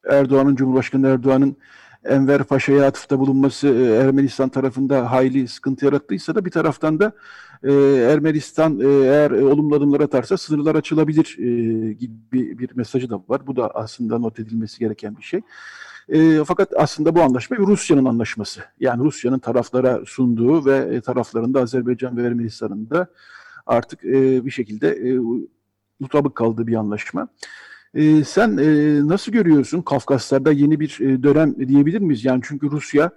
Erdoğan'ın, Cumhurbaşkanı Erdoğan'ın Enver Paşa'ya atıfta bulunması e, Ermenistan tarafında hayli sıkıntı yarattıysa da bir taraftan da e, Ermenistan e, eğer e, olumlu adımlar atarsa sınırlar açılabilir e, gibi bir mesajı da var. Bu da aslında not edilmesi gereken bir şey. E, fakat aslında bu anlaşma Rusya'nın anlaşması. Yani Rusya'nın taraflara sunduğu ve e, taraflarında Azerbaycan ve Ermenistan'ın da artık e, bir şekilde e, mutabık kaldığı bir anlaşma. E, sen e, nasıl görüyorsun Kafkaslar'da yeni bir e, dönem diyebilir miyiz? Yani çünkü Rusya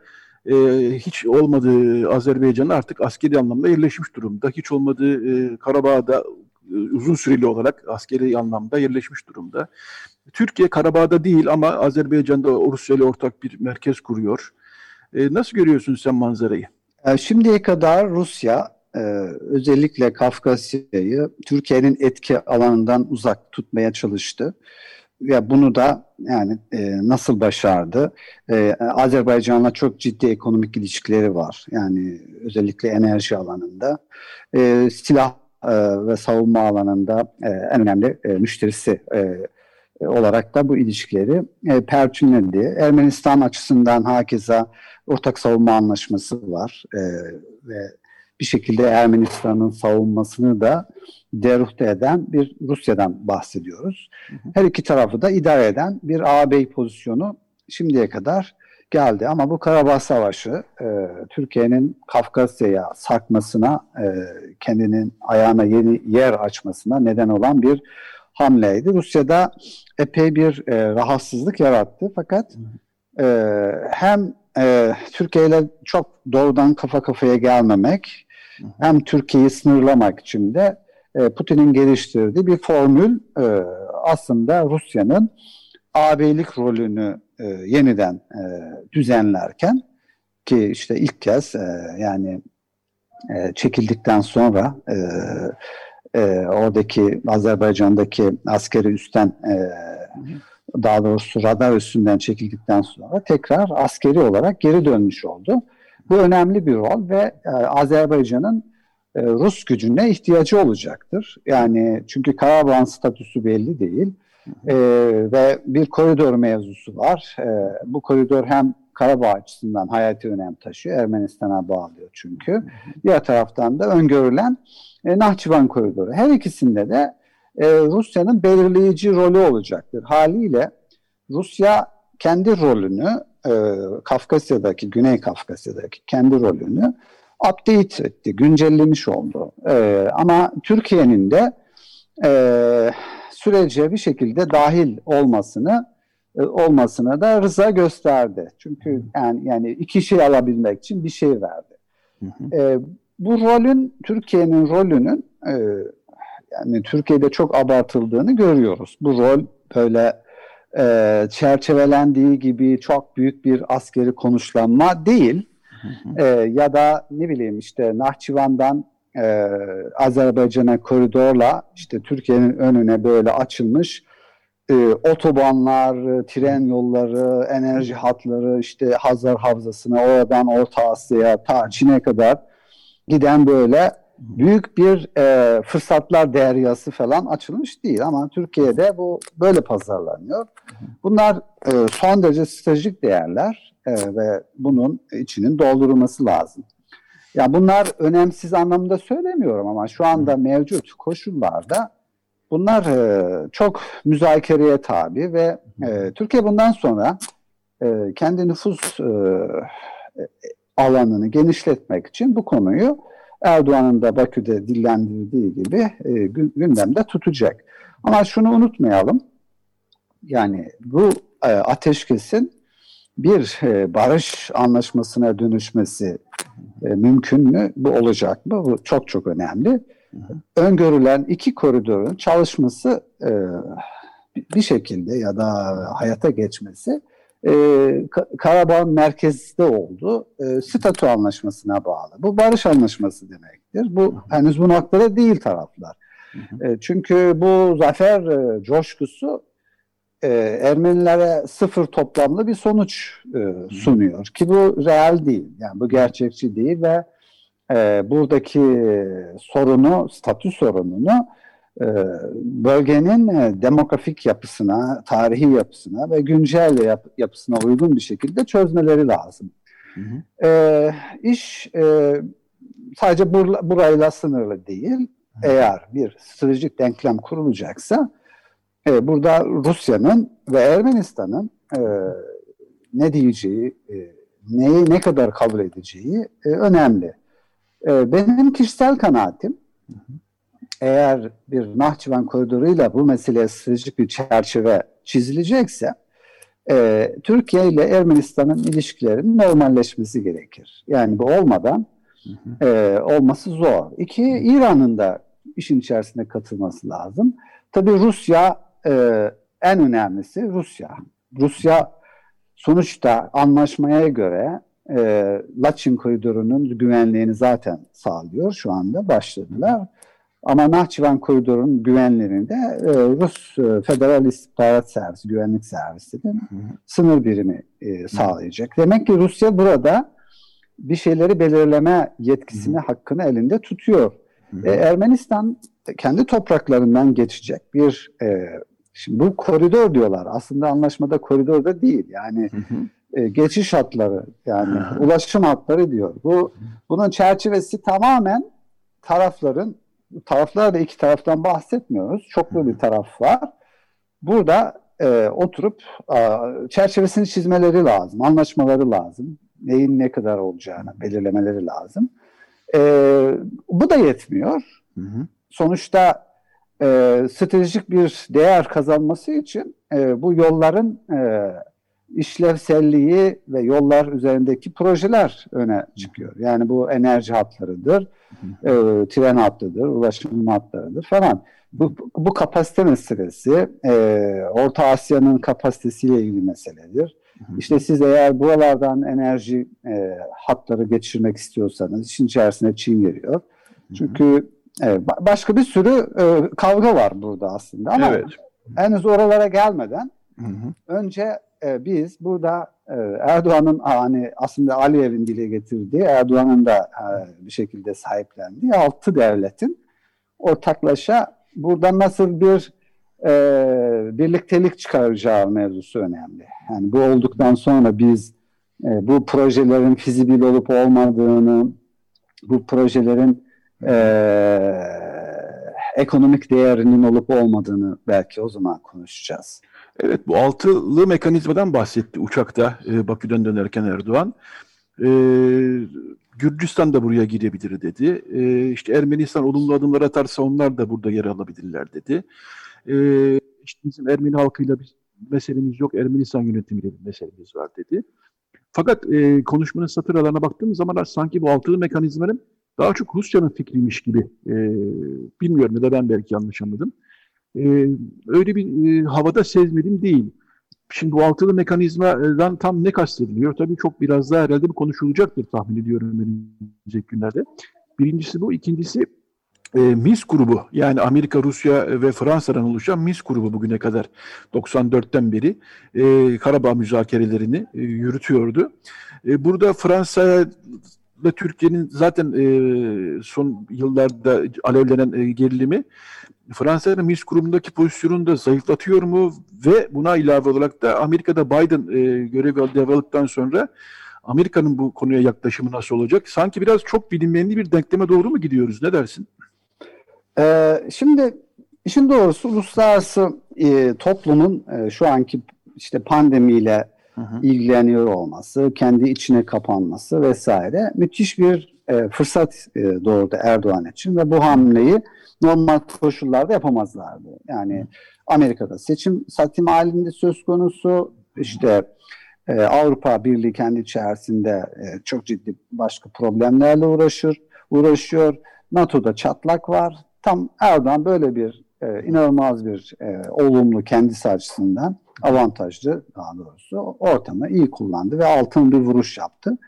e, hiç olmadığı Azerbaycan'da artık askeri anlamda yerleşmiş durumda. Hiç olmadığı e, Karabağ'da e, uzun süreli olarak askeri anlamda yerleşmiş durumda. Türkiye Karabağ'da değil ama Azerbaycan'da Rusya ile ortak bir merkez kuruyor. E, nasıl görüyorsun sen manzarayı? E, şimdiye kadar Rusya e, özellikle Kafkasya'yı Türkiye'nin etki alanından uzak tutmaya çalıştı. Ve bunu da yani e, nasıl başardı? E, Azerbaycan'la çok ciddi ekonomik ilişkileri var. Yani özellikle enerji alanında. E, silah e, ve savunma alanında e, en önemli e, müşterisi e, olarak da bu ilişkileri e, perçinledi. Ermenistan açısından hakeza ortak savunma anlaşması var e, ve bir şekilde Ermenistan'ın savunmasını da deruhte eden bir Rusya'dan bahsediyoruz. Her iki tarafı da idare eden bir ağabey pozisyonu şimdiye kadar geldi. Ama bu Karabağ Savaşı e, Türkiye'nin Kafkasya'ya sarkmasına, e, kendinin ayağına yeni yer açmasına neden olan bir hamleydi. Rusya'da epey bir e, rahatsızlık yarattı. Fakat e, hem e, Türkiye ile çok doğrudan kafa kafaya gelmemek hem Türkiye'yi sınırlamak için de e, Putin'in geliştirdiği bir formül e, aslında Rusya'nın ağabeylik rolünü e, yeniden düzenlerken ki işte ilk kez yani çekildikten sonra oradaki Azerbaycan'daki askeri üstten daha doğrusu radar üstünden çekildikten sonra tekrar askeri olarak geri dönmüş oldu. Bu önemli bir rol ve e, Azerbaycan'ın e, Rus gücüne ihtiyacı olacaktır. Yani çünkü Karabağ'ın statüsü belli değil e, ve bir koridor mevzusu var. E, bu koridor hem Karabağ açısından hayati önem taşıyor. Ermenistan'a bağlıyor çünkü. Diğer taraftan da öngörülen e, Nahçıvan koridoru. Her ikisinde de e, Rusya'nın belirleyici rolü olacaktır. Haliyle Rusya kendi rolünü e, Kafkasya'daki, Güney Kafkasya'daki kendi rolünü update etti, güncellemiş oldu. E, ama Türkiye'nin de e, sürece bir şekilde dahil olmasını e, olmasına da rıza gösterdi. Çünkü yani yani iki şey alabilmek için bir şey verdi. Hı hı. E, bu rolün Türkiye'nin rolünün e, yani Türkiye'de çok abartıldığını görüyoruz. Bu rol böyle e, çerçevelendiği gibi çok büyük bir askeri konuşlanma değil. E, ya da ne bileyim işte Nahçıvan'dan e, Azerbaycan'a koridorla işte Türkiye'nin önüne böyle açılmış e, otobanlar, tren yolları, enerji hatları işte Hazar Havzası'na oradan Orta Asya'ya ta Çin'e kadar giden böyle büyük bir e, fırsatlar deryası falan açılmış değil ama Türkiye'de bu böyle pazarlanıyor. Bunlar e, son derece stratejik değerler e, ve bunun içinin doldurulması lazım. Ya bunlar önemsiz anlamda söylemiyorum ama şu anda mevcut koşullarda bunlar e, çok müzakereye tabi ve e, Türkiye bundan sonra e, kendi nüfus e, alanını genişletmek için bu konuyu Erdoğan'ın da Bakü'de dillendirdiği gibi e, gündemde tutacak. Ama şunu unutmayalım. Yani bu e, ateşkesin bir e, barış anlaşmasına dönüşmesi e, mümkün mü? Bu olacak mı? Bu çok çok önemli. Öngörülen iki koridorun çalışması e, bir şekilde ya da hayata geçmesi e, Karabağ merkezde oldu. E, statü anlaşmasına bağlı. Bu barış anlaşması demektir. Bu henüz bu noktada değil taraflar. E, çünkü bu zafer e, coşkusu e, Ermenilere sıfır toplamlı bir sonuç e, sunuyor. Ki bu real değil. Yani bu gerçekçi değil ve e, buradaki sorunu, statü sorununu bölgenin e, demografik yapısına, tarihi yapısına ve güncel yap, yapısına uygun bir şekilde çözmeleri lazım. Hı hı. E, iş e, sadece bur, burayla sınırlı değil. Hı. Eğer bir stratejik denklem kurulacaksa e, burada Rusya'nın ve Ermenistan'ın e, ne diyeceği, e, neyi ne kadar kabul edeceği e, önemli. E, benim kişisel kanaatim hı hı eğer bir Nahçıvan koridoruyla bu meseleye stratejik bir çerçeve çizilecekse e, Türkiye ile Ermenistan'ın ilişkilerinin normalleşmesi gerekir. Yani bu olmadan e, olması zor. İki, İran'ın da işin içerisine katılması lazım. Tabii Rusya e, en önemlisi Rusya. Rusya sonuçta anlaşmaya göre e, Laçin koridorunun güvenliğini zaten sağlıyor. Şu anda başladılar. Ama Nahçıvan koridorunun güvenliğini de e, Rus e, Federal İstihbarat Servisi, Güvenlik Servisi'nin sınır birimi e, sağlayacak. Demek ki Rusya burada bir şeyleri belirleme yetkisini, hı hakkını elinde tutuyor. E, Ermenistan kendi topraklarından geçecek bir e, şimdi bu koridor diyorlar. Aslında anlaşmada koridor da değil. Yani E, geçiş hatları yani ulaşım hatları diyor. Bu bunun çerçevesi tamamen tarafların taraflar da iki taraftan bahsetmiyoruz. Çoklu bir taraf var. Burada e, oturup e, çerçevesini çizmeleri lazım, anlaşmaları lazım. Neyin ne kadar olacağını belirlemeleri lazım. E, bu da yetmiyor. Hı hı. Sonuçta e, stratejik bir değer kazanması için e, bu yolların e, işlevselliği ve yollar üzerindeki projeler öne çıkıyor. Yani bu enerji hatlarıdır, e, tren hattıdır, ulaşım hatlarıdır falan. Bu, bu kapasite meselesi e, Orta Asya'nın kapasitesiyle ilgili meseledir. İşte siz eğer buralardan enerji e, hatları geçirmek istiyorsanız işin içerisine Çin giriyor. Çünkü e, başka bir sürü e, kavga var burada aslında ama evet. henüz oralara gelmeden hı hı. önce e, biz burada e, Erdoğan'ın hani aslında Aliyev'in dile getirdiği, Erdoğan'ın da e, bir şekilde sahiplendiği altı devletin ortaklaşa burada nasıl bir e, birliktelik çıkaracağı mevzusu önemli. Yani bu olduktan sonra biz e, bu projelerin fizibil olup olmadığını, bu projelerin e, ekonomik değerinin olup olmadığını belki o zaman konuşacağız. Evet bu altılı mekanizmadan bahsetti uçakta e, Bakü'den dönerken Erdoğan. E, Gürcistan da buraya girebilir dedi. E, işte Ermenistan olumlu adımlar atarsa onlar da burada yer alabilirler dedi. E, işte bizim Ermeni halkıyla bir meselemiz yok, Ermenistan yönetimiyle bir meselemiz var dedi. Fakat e, konuşmanın satır alanına baktığımız zaman sanki bu altılı mekanizmanın daha çok Rusya'nın fikriymiş gibi. E, bilmiyorum ya da ben belki yanlış anladım e, öyle bir e, havada sezmedim değil. Şimdi bu altılı mekanizmadan tam ne kastediliyor? Tabii çok biraz daha herhalde bir konuşulacaktır tahmin ediyorum önümüzdeki günlerde. Birincisi bu. ikincisi e, MIS grubu yani Amerika, Rusya ve Fransa'dan oluşan MIS grubu bugüne kadar 94'ten beri e, Karabağ müzakerelerini e, yürütüyordu. E, burada Fransa ve Türkiye'nin zaten e, son yıllarda alevlenen e, gerilimi Fransa'nın MIS grubundaki pozisyonunu da zayıflatıyor mu ve buna ilave olarak da Amerika'da Biden e, görev devraldıktan sonra Amerika'nın bu konuya yaklaşımı nasıl olacak? Sanki biraz çok bilinmeyenli bir denkleme doğru mu gidiyoruz? Ne dersin? Ee, şimdi işin doğrusu uluslararası e, toplumun e, şu anki işte pandemiyle hı hı. ilgileniyor olması, kendi içine kapanması vesaire müthiş bir e, fırsat e, doğurdu Erdoğan için ve bu hamleyi normal koşullarda yapamazlardı. Yani Amerika'da seçim satim halinde söz konusu işte e, Avrupa Birliği kendi içerisinde e, çok ciddi başka problemlerle uğraşır, uğraşıyor. NATO'da çatlak var. Tam Erdoğan böyle bir e, inanılmaz bir e, olumlu kendisi açısından avantajlı daha doğrusu ortamı iyi kullandı ve altın bir vuruş yaptı.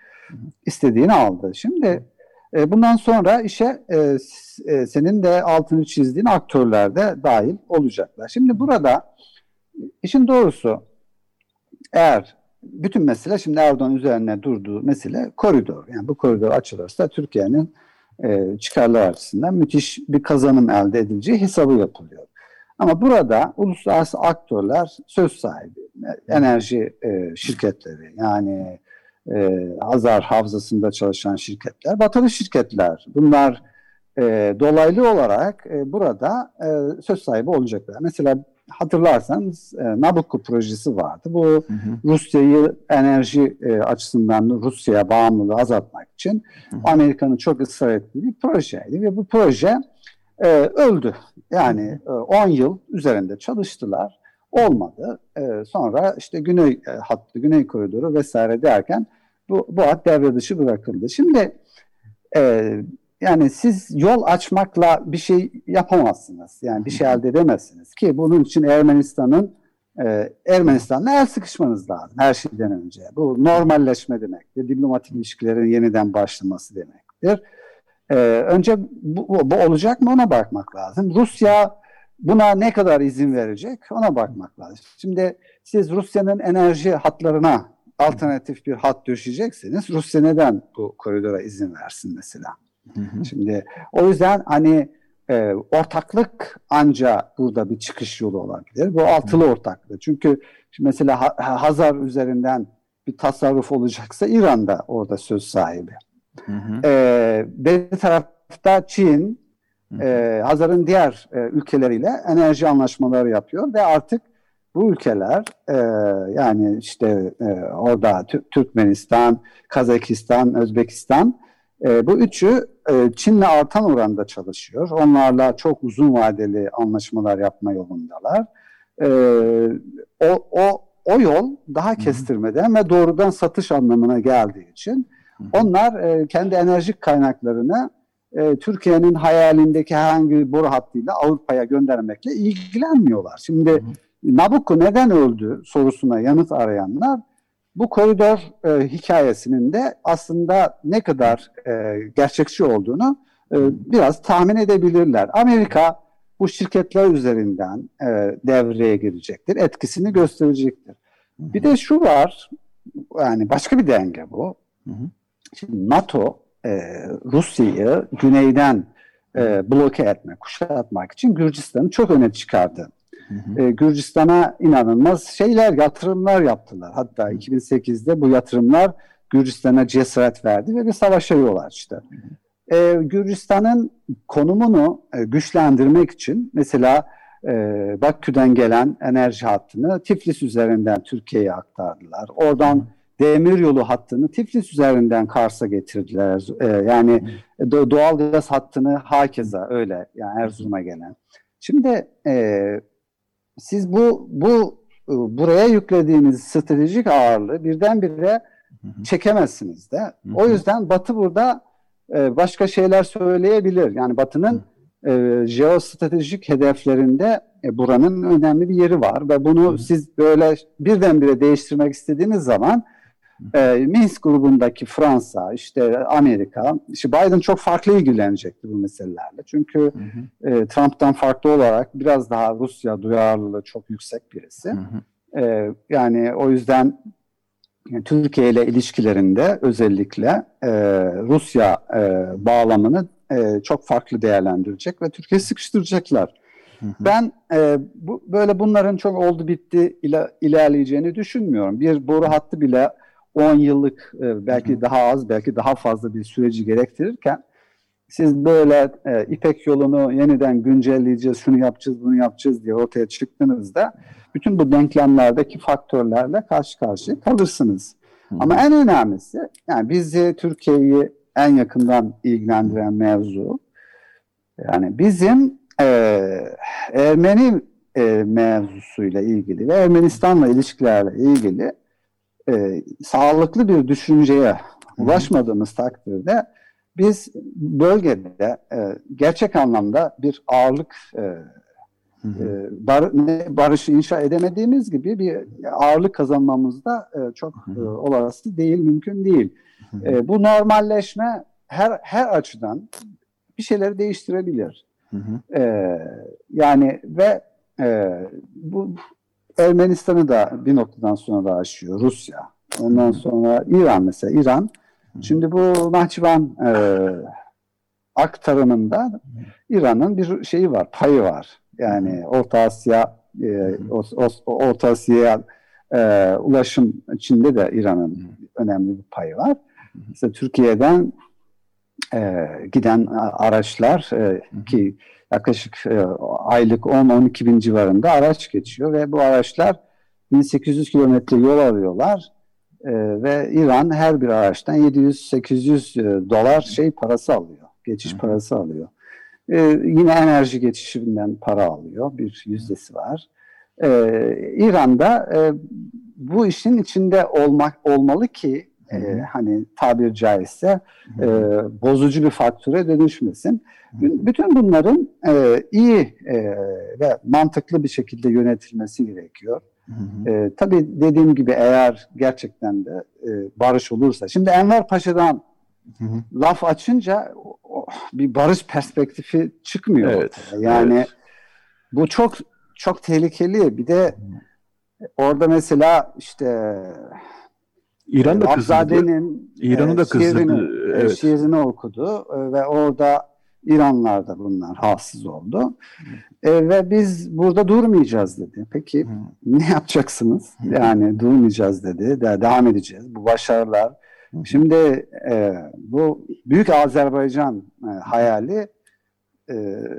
İstediğini aldı. Şimdi e, bundan sonra işe e, e, senin de altını çizdiğin aktörler de dahil olacaklar. Şimdi burada işin doğrusu eğer bütün mesele şimdi Erdoğan üzerine durduğu mesele koridor. Yani bu koridor açılırsa Türkiye'nin e, çıkarları açısından müthiş bir kazanım elde edileceği hesabı yapılıyor. Ama burada uluslararası aktörler söz sahibi. Enerji şirketleri yani e, Hazar Havzası'nda çalışan şirketler, batılı şirketler. Bunlar e, dolaylı olarak e, burada e, söz sahibi olacaklar. Mesela hatırlarsanız e, Nabucco projesi vardı. Bu Rusya'yı enerji e, açısından Rusya'ya bağımlılığı azaltmak için Amerika'nın çok ısrar ettiği bir projeydi ve bu proje e, öldü. Yani 10 e, yıl üzerinde çalıştılar. Olmadı. E, sonra işte güney e, hattı, güney koridoru vesaire derken bu, bu hat devre dışı bırakıldı. Şimdi e, yani siz yol açmakla bir şey yapamazsınız. Yani bir şey elde edemezsiniz ki bunun için Ermenistan'ın e, Ermenistan'la el sıkışmanız lazım her şeyden önce. Bu normalleşme demektir. Diplomatik ilişkilerin yeniden başlaması demektir. E, önce bu, bu olacak mı ona bakmak lazım. Rusya buna ne kadar izin verecek ona bakmak lazım. Şimdi siz Rusya'nın enerji hatlarına alternatif bir hat düşeceksiniz. Rusya neden bu koridora izin versin mesela? Hı hı. Şimdi o yüzden hani e, ortaklık anca burada bir çıkış yolu olabilir. Bu altılı ortaklık. Çünkü mesela ha, Hazar üzerinden bir tasarruf olacaksa İran da orada söz sahibi. Hı hı. E, bir tarafta Çin, e, Hazar'ın diğer e, ülkeleriyle enerji anlaşmaları yapıyor ve artık bu ülkeler e, yani işte e, orada Türkmenistan, Kazakistan, Özbekistan e, bu üçü e, Çin'le artan oranda çalışıyor. Onlarla çok uzun vadeli anlaşmalar yapma yolundalar. E, o, o, o yol daha kestirmeden ve doğrudan satış anlamına geldiği için onlar e, kendi enerjik kaynaklarını e, Türkiye'nin hayalindeki herhangi bir boru hattıyla Avrupa'ya göndermekle ilgilenmiyorlar. Şimdi Nabucco neden öldü sorusuna yanıt arayanlar bu koridor e, hikayesinin de aslında ne kadar e, gerçekçi olduğunu e, biraz tahmin edebilirler. Amerika bu şirketler üzerinden e, devreye girecektir, etkisini gösterecektir. Bir de şu var, yani başka bir denge bu. Şimdi NATO e, Rusya'yı güneyden e, bloke etmek, kuşatmak için Gürcistan'ı çok öne çıkardı. E, Gürcistan'a inanılmaz şeyler, yatırımlar yaptılar. Hatta 2008'de bu yatırımlar Gürcistan'a cesaret verdi ve bir savaşa yol açtı. E, Gürcistan'ın konumunu e, güçlendirmek için mesela e, Bakü'den gelen enerji hattını Tiflis üzerinden Türkiye'ye aktardılar. Oradan demir yolu hattını Tiflis üzerinden Kars'a getirdiler. E, yani doğal gaz hattını hakeza öyle yani Erzurum'a gelen. Şimdi e, siz bu bu e, buraya yüklediğiniz stratejik ağırlığı birdenbire çekemezsiniz de. O yüzden Batı burada e, başka şeyler söyleyebilir. Yani Batı'nın e, jeostratejik hedeflerinde e, buranın önemli bir yeri var ve bunu siz böyle birdenbire değiştirmek istediğiniz zaman e, Minsk grubundaki Fransa, işte Amerika, işte Biden çok farklı ilgilenecekti bu meselelerle. Çünkü hı hı. E, Trump'tan farklı olarak biraz daha Rusya duyarlılığı çok yüksek birisi. Hı hı. E, yani o yüzden yani Türkiye ile ilişkilerinde özellikle e, Rusya e, bağlamını e, çok farklı değerlendirecek ve Türkiye sıkıştıracaklar. Hı hı. Ben e, bu, böyle bunların çok oldu bitti ile, ilerleyeceğini düşünmüyorum. Bir boru hattı bile 10 yıllık e, belki daha az belki daha fazla bir süreci gerektirirken siz böyle e, İpek yolunu yeniden güncelleyeceğiz, şunu yapacağız, bunu yapacağız diye ortaya çıktığınızda bütün bu denklemlerdeki faktörlerle karşı karşıya kalırsınız. Hı. Ama en önemlisi yani bizi Türkiye'yi en yakından ilgilendiren mevzu yani bizim e, Ermeni e, mevzusuyla ilgili ve Ermenistan'la ilişkilerle ilgili e, sağlıklı bir düşünceye ulaşmadığımız takdirde biz bölgede e, gerçek anlamda bir ağırlık e, e, bar, barışı inşa edemediğimiz gibi bir ağırlık kazanmamız da e, çok e, olası değil, mümkün değil. E, bu normalleşme her her açıdan bir şeyleri değiştirebilir. E, yani ve e, bu Ermenistan'ı da bir noktadan sonra aşıyor. Rusya. Ondan sonra İran mesela. İran. Şimdi bu Nahçıvan e, aktarımında İran'ın bir şeyi var, payı var. Yani Orta Asya e, Orta Asya'ya e, ulaşım içinde de İran'ın önemli bir payı var. Mesela Türkiye'den e, giden araçlar e, ki yaklaşık e, aylık 10-12 bin civarında araç geçiyor ve bu araçlar 1800 kilometre yol alıyorlar e, ve İran her bir araçtan 700-800 e, dolar şey parası alıyor, geçiş parası alıyor. E, yine enerji geçişinden para alıyor, bir yüzdesi var. e, İran'da e, bu işin içinde olmak olmalı ki e, hani tabir caizse e, bozucu bir faktöre dönüşmesin. Bütün bunların e, iyi e, ve mantıklı bir şekilde yönetilmesi gerekiyor. E, tabii dediğim gibi eğer gerçekten de e, barış olursa. Şimdi Enver Paşa'dan hı hı. laf açınca oh, bir barış perspektifi çıkmıyor. Evet, yani evet. bu çok çok tehlikeli. Bir de orada mesela işte İran da kızdı. İran'ı da kızdı. Şiirini, evet. şiirini okudu ve orada İranlılar da bunlar rahatsız oldu. E, ve biz burada durmayacağız dedi. Peki hmm. ne yapacaksınız? Yani durmayacağız dedi. De, devam edeceğiz. Bu başarılar. Hmm. Şimdi e, bu Büyük Azerbaycan e, hayali e,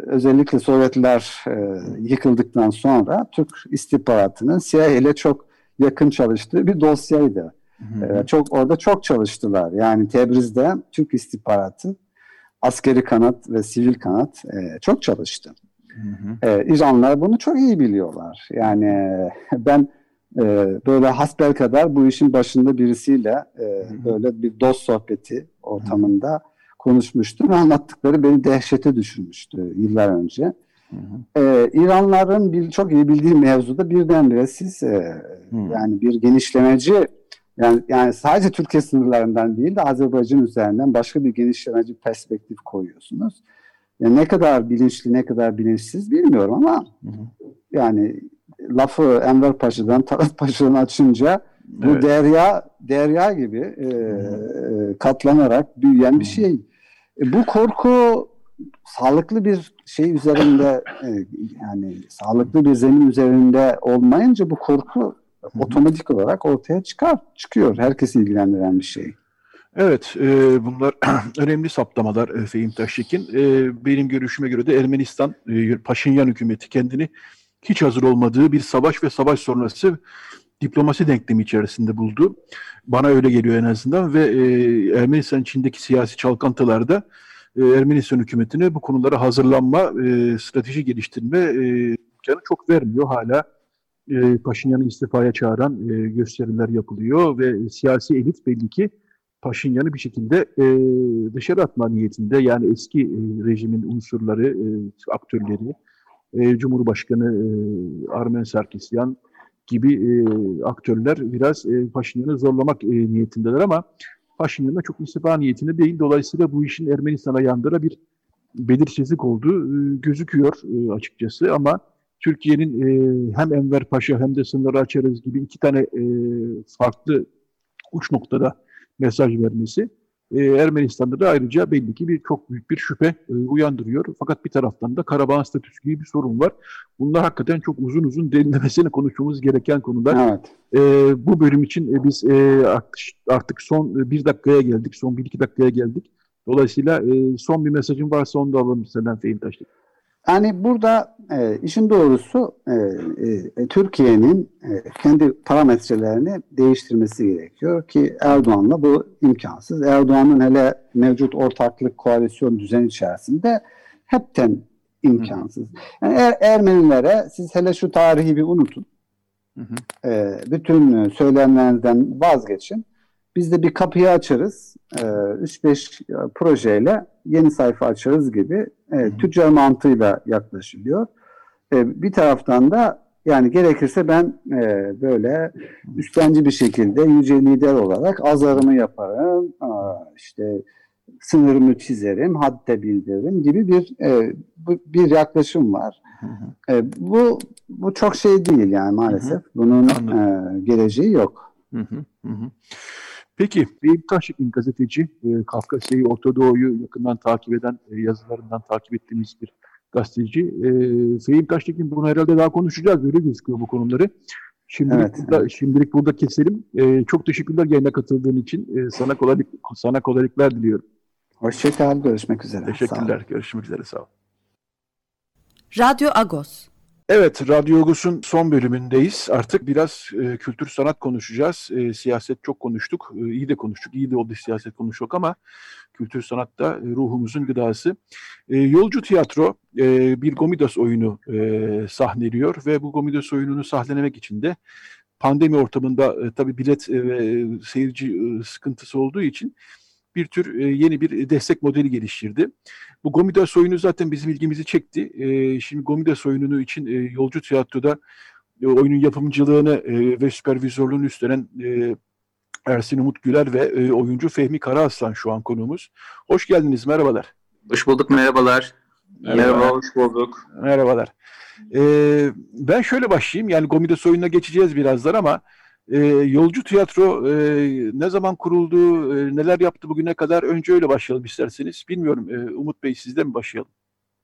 özellikle Sovyetler e, yıkıldıktan sonra Türk istihbaratının CIA ile çok yakın çalıştığı bir dosyaydı. E, çok orada çok çalıştılar. Yani Tebriz'de Türk istihbaratı askeri kanat ve sivil kanat e, çok çalıştı. Hı hı. E, İranlılar bunu çok iyi biliyorlar. Yani ben e, böyle hasbel kadar bu işin başında birisiyle e, hı böyle bir dost sohbeti ortamında konuşmuştum anlattıkları beni dehşete düşürmüştü yıllar önce. Ee, İranların bir çok iyi bildiği mevzuda birdenbire siz e, yani bir genişlemeci yani, yani sadece Türkiye sınırlarından değil de Azerbaycan üzerinden başka bir genişlemeci perspektif koyuyorsunuz. Yani ne kadar bilinçli ne kadar bilinçsiz bilmiyorum ama hı hı. yani lafı Enver Paşa'dan Talat Paşa'dan açınca bu evet. derya derya gibi e, e, katlanarak büyüyen bir şey. E, bu korku sağlıklı bir şey üzerinde e, yani sağlıklı bir zemin üzerinde olmayınca bu korku otomatik olarak ortaya çıkar, çıkıyor. Herkesi ilgilendiren bir şey. Evet, e, bunlar önemli saptamalar e, Fehim Taştekin. E, benim görüşüme göre de Ermenistan, e, Paşinyan hükümeti kendini hiç hazır olmadığı bir savaş ve savaş sonrası diplomasi denklemi içerisinde buldu. Bana öyle geliyor en azından ve e, Ermenistan içindeki siyasi çalkantılarda e, Ermenistan hükümetine bu konulara hazırlanma, e, strateji geliştirme e, çok vermiyor hala e, Paşinyan'ı istifaya çağıran e, gösteriler yapılıyor ve siyasi elit belli ki Paşinyan'ı bir şekilde e, dışarı atma niyetinde yani eski e, rejimin unsurları, e, aktörleri, e, Cumhurbaşkanı e, Armen Sarkisyan gibi e, aktörler biraz e, Paşinyan'ı zorlamak e, niyetindeler ama Paşinyan'da çok istifa niyetinde değil. Dolayısıyla bu işin Ermenistan'a yandıra bir belirsizlik olduğu e, gözüküyor e, açıkçası ama Türkiye'nin e, hem Enver Paşa hem de sınırı açarız gibi iki tane e, farklı uç noktada mesaj vermesi e, Ermenistan'da da ayrıca belli ki bir çok büyük bir şüphe e, uyandırıyor. Fakat bir taraftan da Karabağ statüsü gibi bir sorun var. Bunlar hakikaten çok uzun uzun derinlemesine konuşmamız gereken konular. Evet. E, bu bölüm için e, biz e, artık son bir dakikaya geldik, son bir iki dakikaya geldik. Dolayısıyla e, son bir mesajın varsa onu da alalım senden Fehim Taşlık. Yani burada e, işin doğrusu e, e, Türkiye'nin e, kendi parametrelerini değiştirmesi gerekiyor ki Erdoğan'la bu imkansız. Erdoğan'ın hele mevcut ortaklık koalisyon düzeni içerisinde hepten imkansız. Yani er, Ermenilere siz hele şu tarihi bir unutun. Hı hı. E, bütün söylemlerinizden vazgeçin. Biz de bir kapıyı açarız. 3-5 e, projeyle yeni sayfa açarız gibi e, tüccar mantığıyla yaklaşılıyor. E, bir taraftan da yani gerekirse ben e, böyle üstenci bir şekilde yüce lider olarak azarımı yaparım, aa, işte sınırımı çizerim, hadde bildiririm gibi bir e, bir yaklaşım var. E, bu bu çok şey değil yani maalesef. Bunun e, geleceği yok. Hı hı hı. Peki, Beyim Taşık'ın gazeteci, e, Kafkasya'yı, Orta Doğu'yu yakından takip eden, e, yazılarından takip ettiğimiz bir gazeteci. E, Fehim Taştekin bunu herhalde daha konuşacağız, öyle gözüküyor bu konuları. Şimdilik, evet, burada, evet. şimdilik burada keselim. E, çok teşekkürler yayına katıldığın için. E, sana kolaylık, sana kolaylıklar diliyorum. Hoşçakal, görüşmek üzere. Teşekkürler, görüşmek üzere, sağ ol. Radyo Agos. Evet, Radyo Ogos'un son bölümündeyiz. Artık biraz e, kültür sanat konuşacağız. E, siyaset çok konuştuk, e, iyi de konuştuk, iyi de oldu siyaset konuştuk ama kültür sanat da e, ruhumuzun gıdası. E, Yolcu Tiyatro e, bir Gomidas oyunu e, sahneliyor ve bu Gomidas oyununu sahnelemek için de pandemi ortamında e, tabii bilet e, ve seyirci e, sıkıntısı olduğu için bir tür e, yeni bir destek modeli geliştirdi. Bu Gomidas oyunu zaten bizim ilgimizi çekti. E, şimdi Gomidas oyununu için e, Yolcu Tiyatro'da e, oyunun yapımcılığını e, ve süpervizörlüğünü üstlenen e, Ersin Umut Güler ve e, oyuncu Fehmi Karaaslan şu an konuğumuz. Hoş geldiniz, merhabalar. Hoş bulduk, merhabalar. Merhaba, Merhaba hoş bulduk. Merhabalar. Ee, ben şöyle başlayayım, yani Gomidas oyununa geçeceğiz birazdan ama e, Yolcu Tiyatro e, ne zaman kuruldu, e, neler yaptı bugüne kadar? Önce öyle başlayalım isterseniz. Bilmiyorum, e, Umut Bey sizden mi başlayalım?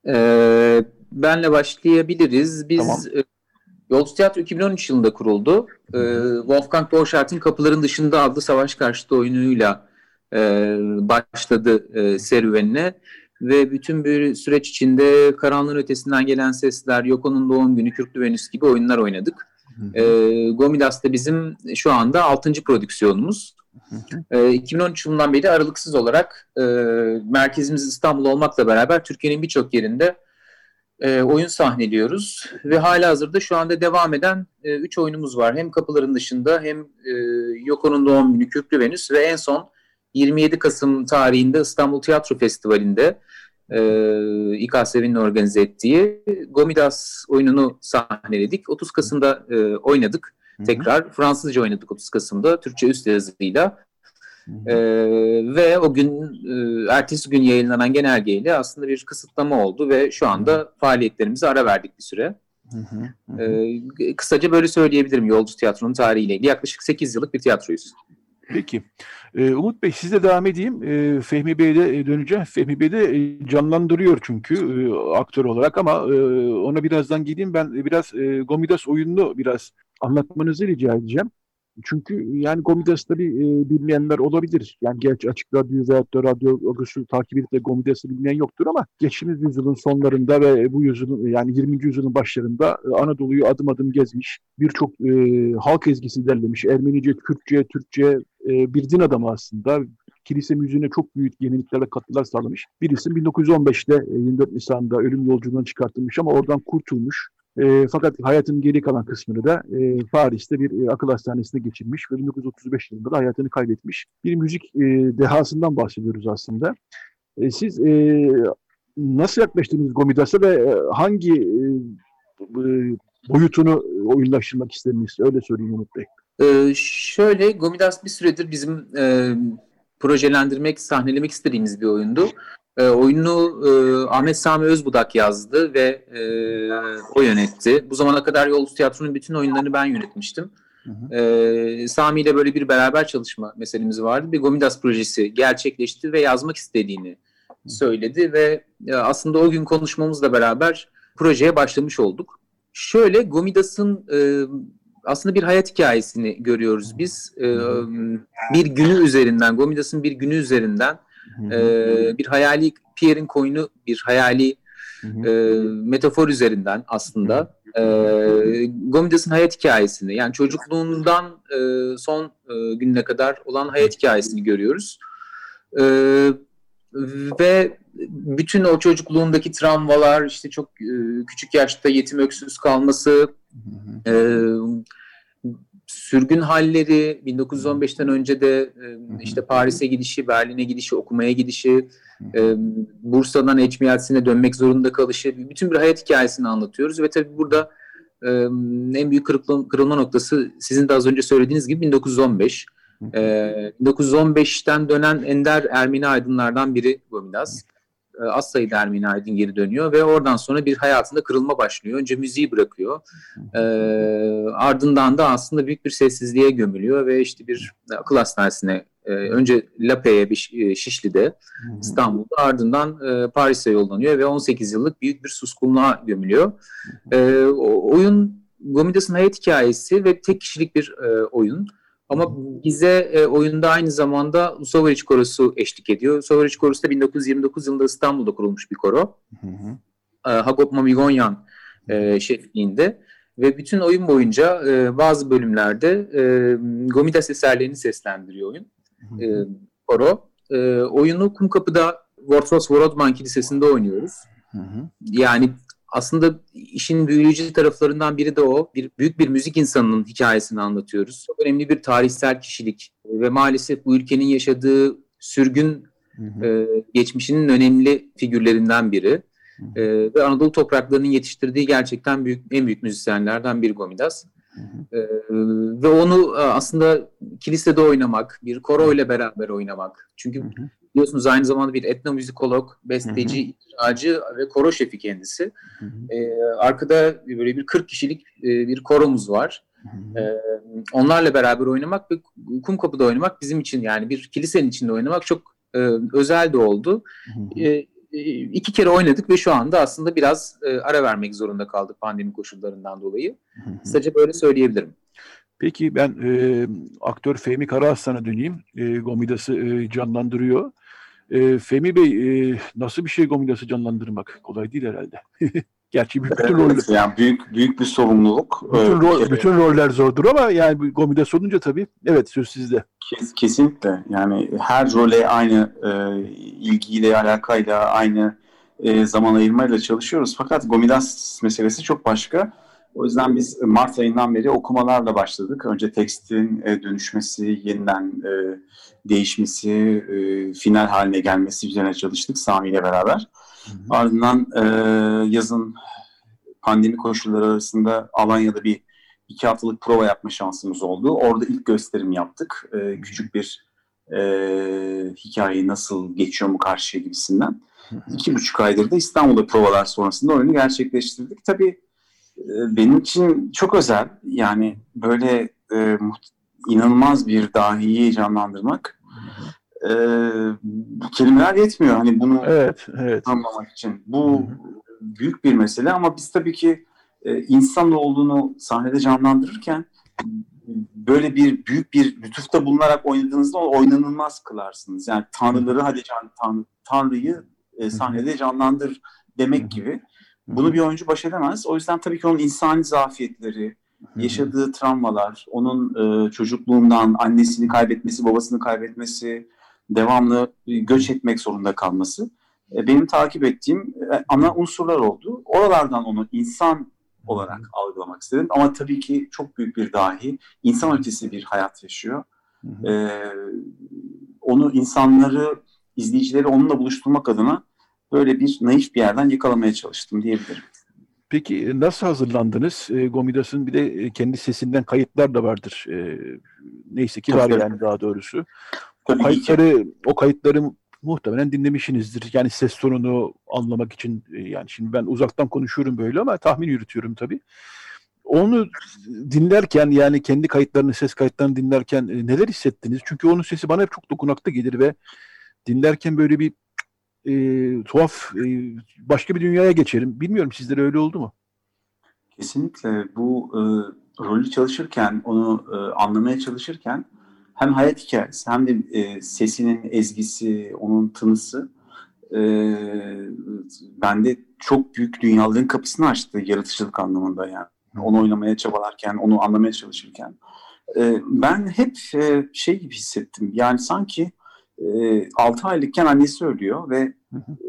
Ee, benle başlayabiliriz. Biz tamam. e, Yolcu Tiyatro 2013 yılında kuruldu. E, Wolfgang Borchart'ın Kapıların Dışında adlı savaş karşıtı oyunuyla e, başladı e, serüvenine. Ve bütün bir süreç içinde Karanlığın Ötesinden Gelen Sesler, Yoko'nun Doğum Günü, Kürklü Venüs gibi oyunlar oynadık. E, Gomidas da bizim şu anda 6. prodüksiyonumuz. E, 2013 yılından beri aralıksız olarak e, merkezimiz İstanbul olmakla beraber Türkiye'nin birçok yerinde e, oyun sahneliyoruz. Ve hala hazırda şu anda devam eden 3 e, oyunumuz var. Hem Kapıların Dışında hem e, Yoko'nun Doğum Günü, Kürklü Venüs ve en son 27 Kasım tarihinde İstanbul Tiyatro Festivali'nde e, İKSV'nin organize ettiği Gomidas oyununu sahneledik. 30 Kasım'da e, oynadık. Hı-hı. Tekrar Fransızca oynadık 30 Kasım'da Türkçe üst yazıyla. Ee, ve o gün e, ertesi gün yayınlanan genelgeyle aslında bir kısıtlama oldu ve şu anda hı faaliyetlerimize ara verdik bir süre. Ee, kısaca böyle söyleyebilirim Yolcu Tiyatro'nun tarihiyle ilgili. Yaklaşık 8 yıllık bir tiyatroyuz. Peki. Ee, Umut Bey sizle devam edeyim. Ee, Fehmi Bey'e döneceğim. Fehmi Bey de e, canlandırıyor çünkü e, aktör olarak ama e, ona birazdan gideyim. Ben biraz e, Gomidas oyununu biraz anlatmanızı rica edeceğim. Çünkü yani Gomidas tabii e, bilmeyenler olabilir. Yani gerçi açık radyo veyahut da radyo Agus'u takip edip de Gomidas'ı bilmeyen yoktur ama geçtiğimiz yüzyılın sonlarında ve bu yüzyılın yani 20. yüzyılın başlarında e, Anadolu'yu adım adım gezmiş. Birçok e, halk ezgisi derlemiş. Ermenice, Kürtçe, Türkçe e, bir din adamı aslında kilise müziğine çok büyük yenilikler ve katkılar sağlamış. Birisi 1915'te 24 Nisan'da ölüm yolculuğundan çıkartılmış ama oradan kurtulmuş. E, fakat hayatının geri kalan kısmını da e, Paris'te bir e, akıl hastanesinde geçirmiş ve 1935 yılında da hayatını kaybetmiş. Bir müzik e, dehasından bahsediyoruz aslında. E, siz e, nasıl yaklaştınız Gomidas'a ve e, hangi e, boyutunu oyunlaştırmak istediniz? Öyle söyleyeyim Umut Bey. Ee, şöyle Gomidas bir süredir bizim e, projelendirmek, sahnelemek istediğimiz bir oyundu. E, oyunu e, Ahmet Sami Özbudak yazdı ve e, o yönetti. Bu zamana kadar Yolcu Tiyatro'nun bütün oyunlarını ben yönetmiştim. E, Sami ile böyle bir beraber çalışma meselemiz vardı. Bir Gomidas projesi gerçekleşti ve yazmak istediğini söyledi ve e, aslında o gün konuşmamızla beraber projeye başlamış olduk. Şöyle Gomidas'ın e, aslında bir hayat hikayesini görüyoruz biz. E, bir günü üzerinden, Gomidas'ın bir günü üzerinden e, bir hayali Pierre'in koyunu bir hayali e, metafor üzerinden aslında. E, Gomidas'ın hayat hikayesini yani çocukluğundan e, son e, gününe kadar olan hayat hikayesini görüyoruz. E, ve bütün o çocukluğundaki travmalar işte çok e, küçük yaşta yetim öksüz kalması e, sürgün halleri 1915'ten önce de e, işte Paris'e gidişi, Berlin'e gidişi, okumaya gidişi, e, Bursa'dan Ecmiyatsin'e dönmek zorunda kalışı, bütün bir hayat hikayesini anlatıyoruz ve tabii burada e, en büyük kırılma, noktası sizin de az önce söylediğiniz gibi 1915. 1915'ten dönen ender Ermeni aydınlardan biri Gomidas az sayıda Ermeni Aydın geri dönüyor ve oradan sonra bir hayatında kırılma başlıyor. Önce müziği bırakıyor. Ardından da aslında büyük bir sessizliğe gömülüyor ve işte bir akıl hastanesine e, önce Lape'ye bir e, Şişli'de İstanbul'da ardından e, Paris'e yollanıyor ve 18 yıllık büyük bir suskunluğa gömülüyor. E, oyun Gomidas'ın hayat hikayesi ve tek kişilik bir e, oyun. Ama bize e, oyunda aynı zamanda Usovariç Korosu eşlik ediyor. Usovariç Korosu da 1929 yılında İstanbul'da kurulmuş bir koro. Hı hı. E, Hagop Mamigonyan e, şefliğinde ve bütün oyun boyunca e, bazı bölümlerde e, Gomidas eserlerini seslendiriyor oyun. E, Koro. E, oyunu Kumkapı'da Wordsworth Worodman Kilisesi'nde oynuyoruz. Hı hı. Yani aslında işin büyüleyici taraflarından biri de o. Bir büyük bir müzik insanının hikayesini anlatıyoruz. Çok önemli bir tarihsel kişilik ve maalesef bu ülkenin yaşadığı sürgün hı hı. E, geçmişinin önemli figürlerinden biri. E, ve Anadolu topraklarının yetiştirdiği gerçekten büyük en büyük müzisyenlerden biri Gomidas. E, ve onu e, aslında kilisede oynamak, bir koro ile beraber oynamak. Çünkü hı hı biliyorsunuz aynı zamanda bir etnomüzikolog, besteci, icracı ve koro şefi kendisi. Ee, arkada böyle bir 40 kişilik e, bir koromuz var. Hı hı. Ee, onlarla beraber oynamak ve Kumkapı'da oynamak bizim için yani bir kilisenin içinde oynamak çok e, özel de oldu. E, iki kere oynadık ve şu anda aslında biraz e, ara vermek zorunda kaldık pandemi koşullarından dolayı. Sadece böyle söyleyebilirim. Peki ben e, aktör Fehmi Karaaslan'a döneyim. E, Gomidas'ı e, canlandırıyor. E, Fehmi Bey e, nasıl bir şey Gomidas'ı canlandırmak? Kolay değil herhalde. Gerçi bütün evet, roller... Yani büyük büyük bir sorumluluk. Bütün, rol, evet. bütün roller zordur ama yani Gomidas olunca tabii evet söz sizde. Kes, kesinlikle yani her role aynı e, ilgiyle alakayla aynı e, zaman ayırmayla çalışıyoruz. Fakat Gomidas meselesi çok başka. O yüzden biz Mart ayından beri okumalarla başladık. Önce tekstin e, dönüşmesi, yeniden e, değişmesi, e, final haline gelmesi üzerine çalıştık Sami ile beraber. Hı hı. Ardından e, yazın pandemi koşulları arasında Alanya'da bir iki haftalık prova yapma şansımız oldu. Orada ilk gösterim yaptık. E, küçük bir e, hikayeyi nasıl geçiyor mu karşıya gibisinden. Hı hı. İki buçuk aydır da İstanbul'da provalar sonrasında oyunu gerçekleştirdik. Tabii ee, benim için çok özel. Yani böyle e, inanılmaz bir dahiyi canlandırmak e, kelimeler yetmiyor. Hani bunu evet, evet. anlamak için. Bu büyük bir mesele ama biz tabii ki e, insan olduğunu sahnede canlandırırken böyle bir büyük bir lütufta bulunarak oynadığınızda oynanılmaz kılarsınız. Yani tanrıları hadi can, tanrı, tanrıyı e, sahnede canlandır demek gibi. Bunu bir oyuncu baş edemez. O yüzden tabii ki onun insani zafiyetleri, yaşadığı travmalar, onun e, çocukluğundan annesini kaybetmesi, babasını kaybetmesi, devamlı göç etmek zorunda kalması e, benim takip ettiğim e, ana unsurlar oldu. Oralardan onu insan olarak algılamak istedim. Ama tabii ki çok büyük bir dahi, insan ötesi bir hayat yaşıyor. E, onu insanları, izleyicileri onunla buluşturmak adına böyle bir naif bir yerden yakalamaya çalıştım diyebilirim. Peki nasıl hazırlandınız? E, Gomidas'ın bir de e, kendi sesinden kayıtlar da vardır. E, neyse ki var yani daha doğrusu. Tabii o kayıtları, ki. o kayıtları muhtemelen dinlemişsinizdir. Yani ses tonunu anlamak için e, yani şimdi ben uzaktan konuşuyorum böyle ama tahmin yürütüyorum tabii. Onu dinlerken yani kendi kayıtlarını, ses kayıtlarını dinlerken e, neler hissettiniz? Çünkü onun sesi bana hep çok dokunaklı gelir ve dinlerken böyle bir e, tuhaf e, başka bir dünyaya geçerim. Bilmiyorum sizlere öyle oldu mu? Kesinlikle bu e, rolü çalışırken, onu e, anlamaya çalışırken hem hayat hikayesi hem de e, sesinin ezgisi, onun tınısı e, bende çok büyük dünyaların kapısını açtı yaratıcılık anlamında yani. Onu oynamaya çabalarken, onu anlamaya çalışırken. E, ben hep e, şey gibi hissettim. Yani sanki e, 6 aylıkken annesi ölüyor ve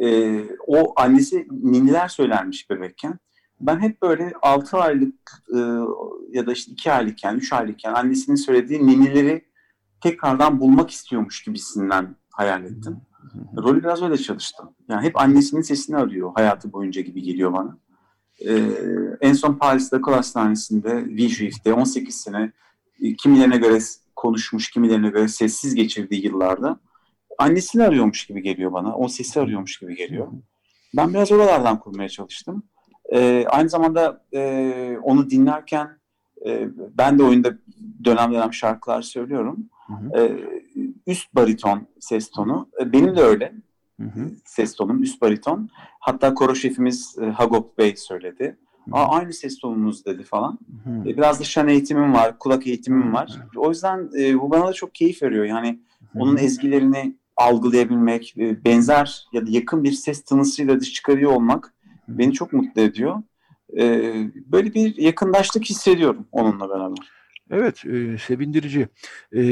e, o annesi ninniler söylermiş bebekken. Ben hep böyle 6 aylık e, ya da işte 2 aylıkken, 3 aylıkken annesinin söylediği ninnileri tekrardan bulmak istiyormuş gibisinden hayal ettim. Rolü biraz öyle çalıştım. Yani hep annesinin sesini arıyor hayatı boyunca gibi geliyor bana. Ee, en son Paris'te akıl hastanesinde, Villejuif'te 18 sene kimilerine göre konuşmuş, kimilerine göre sessiz geçirdiği yıllarda annesini arıyormuş gibi geliyor bana. O sesi arıyormuş gibi geliyor. Ben biraz oralardan kurmaya çalıştım. Ee, aynı zamanda e, onu dinlerken e, ben de oyunda dönem dönem şarkılar söylüyorum. Hı hı. E, üst bariton ses tonu. E, benim de öyle. Hı hı. Ses tonum üst bariton. Hatta koro şefimiz e, Hagop Bey söyledi. Aa, aynı ses tonunuz dedi falan. Hı hı. E, biraz da şan eğitimim var, kulak eğitimim var. Hı hı. O yüzden e, bu bana da çok keyif veriyor. Yani hı hı. onun ezgilerini algılayabilmek, e, benzer ya da yakın bir ses tınısıyla dış çıkarıyor olmak beni çok mutlu ediyor. E, böyle bir yakındaşlık hissediyorum onunla beraber. Evet, e, sevindirici. E,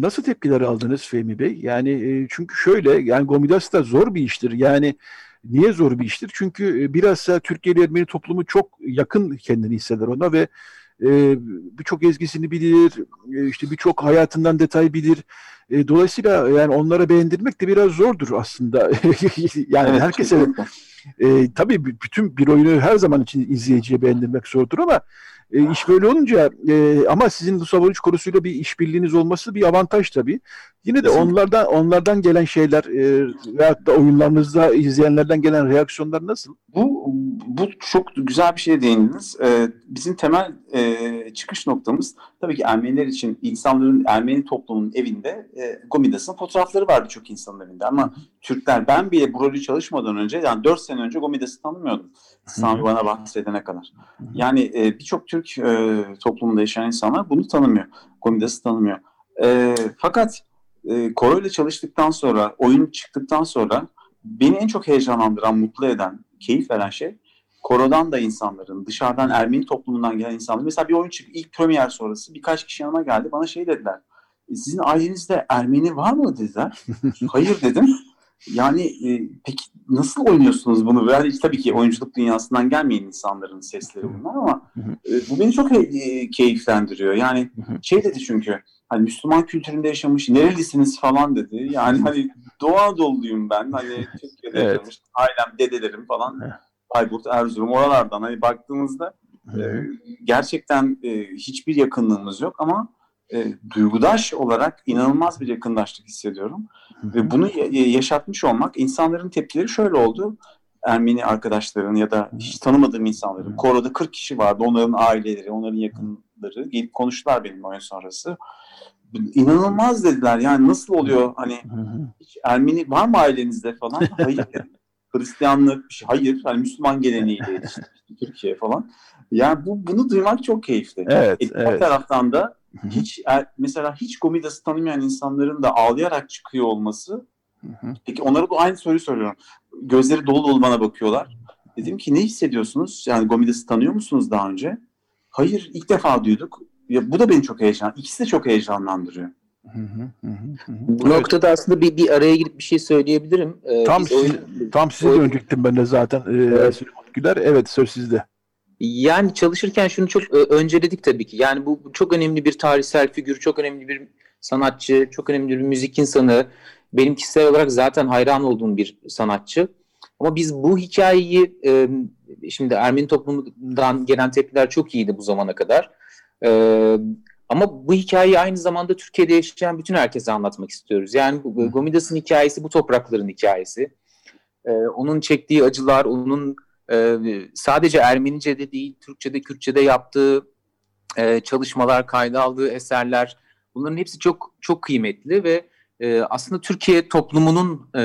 nasıl tepkiler aldınız Fehmi Bey? Yani e, çünkü şöyle, yani Gomidas da zor bir iştir. Yani niye zor bir iştir? Çünkü e, bilhassa Türkiye Ermeni toplumu çok yakın kendini hisseder ona ve e, birçok ezgisini bilir, e, işte birçok hayatından detay bilir. E, dolayısıyla yani onlara beğendirmek de biraz zordur aslında. yani evet, herkese e, tabii bütün bir oyunu her zaman için izleyiciye beğendirmek zordur ama e, iş böyle olunca e, ama sizin bu Savuruç korusuyla bir işbirliğiniz olması bir avantaj tabii. Yine de onlardan onlardan gelen şeyler e, veyahut da oyunlarınızda izleyenlerden gelen reaksiyonlar nasıl? Bu bu çok güzel bir şey değindiniz. Ee, bizim temel e, çıkış noktamız tabii ki Ermeniler için insanların Ermeni toplumunun evinde e, Gomidas'ın fotoğrafları var birçok insanın evinde ama Türkler ben bile bu rolü çalışmadan önce yani 4 sene önce Gomidas'ı tanımıyordum. Sami bana bahsedene kadar. Yani e, birçok Türk e, toplumunda yaşayan insanlar bunu tanımıyor. Gomidas'ı tanımıyor. E, fakat e, Koro ile çalıştıktan sonra, oyun çıktıktan sonra beni en çok heyecanlandıran, mutlu eden, keyif veren şey Koro'dan da insanların, dışarıdan Ermeni toplumundan gelen insanların. Mesela bir oyun çıktı, ilk premier sonrası birkaç kişi yanıma geldi. Bana şey dediler, e, sizin ailenizde Ermeni var mı dediler. Hayır dedim. Yani e, peki nasıl oynuyorsunuz bunu? Yani tabii ki oyunculuk dünyasından gelmeyen insanların sesleri bunlar ama e, bu beni çok e, keyiflendiriyor. Yani şey dedi çünkü hani Müslüman kültüründe yaşamış, nerelisiniz falan dedi. Yani hani Doğu Anadolu'luyum ben. Hani Türkiye'de evet. yaşamış, ailem, dedelerim falan. Bayburt, Erzurum oralardan hani baktığımızda e, gerçekten e, hiçbir yakınlığımız yok ama e, duygudaş olarak inanılmaz bir yakındaşlık hissediyorum. Ve bunu yaşatmış olmak insanların tepkileri şöyle oldu. Ermeni arkadaşların ya da hiç tanımadığım insanların. Koro'da 40 kişi vardı. Onların aileleri, onların yakınları gelip konuştular benim oyun sonrası. İnanılmaz dediler. Yani nasıl oluyor hani hiç Ermeni var mı ailenizde falan? Hayır. Hristiyanlık bir şey. Hayır. Hani Müslüman geleneğiyle yetişti Türkiye falan. Yani bu bunu duymak çok keyifli. Evet, e, evet. taraftan da hiç er, mesela hiç Gomidas'ı tanımayan insanların da ağlayarak çıkıyor olması. Peki onlara da aynı soruyu soruyorum. Gözleri dolu dolu bana bakıyorlar. Dedim ki ne hissediyorsunuz? Yani Gomidas'ı tanıyor musunuz daha önce? Hayır ilk defa duyduk. Ya, bu da beni çok heyecan. İkisi de çok heyecanlandırıyor. Bu noktada aslında bir, bir araya girip bir şey söyleyebilirim. Ee, tam siz, oyun, tam size oyun... dönecektim ben de zaten. Ee, evet. Güler. Evet söz sizde. Yani çalışırken şunu çok e, önceledik tabii ki. Yani bu çok önemli bir tarihsel figür, çok önemli bir sanatçı, çok önemli bir müzik insanı. Benim kişisel olarak zaten hayran olduğum bir sanatçı. Ama biz bu hikayeyi şimdi Ermeni toplumundan gelen tepkiler çok iyiydi bu zamana kadar. Ama bu hikayeyi aynı zamanda Türkiye'de yaşayan bütün herkese anlatmak istiyoruz. Yani Gomidas'ın hikayesi bu toprakların hikayesi. Onun çektiği acılar, onun e, sadece Ermenice'de değil, Türkçe'de, Kürtçe'de yaptığı e, çalışmalar, kayda aldığı eserler bunların hepsi çok çok kıymetli ve e, aslında Türkiye toplumunun e,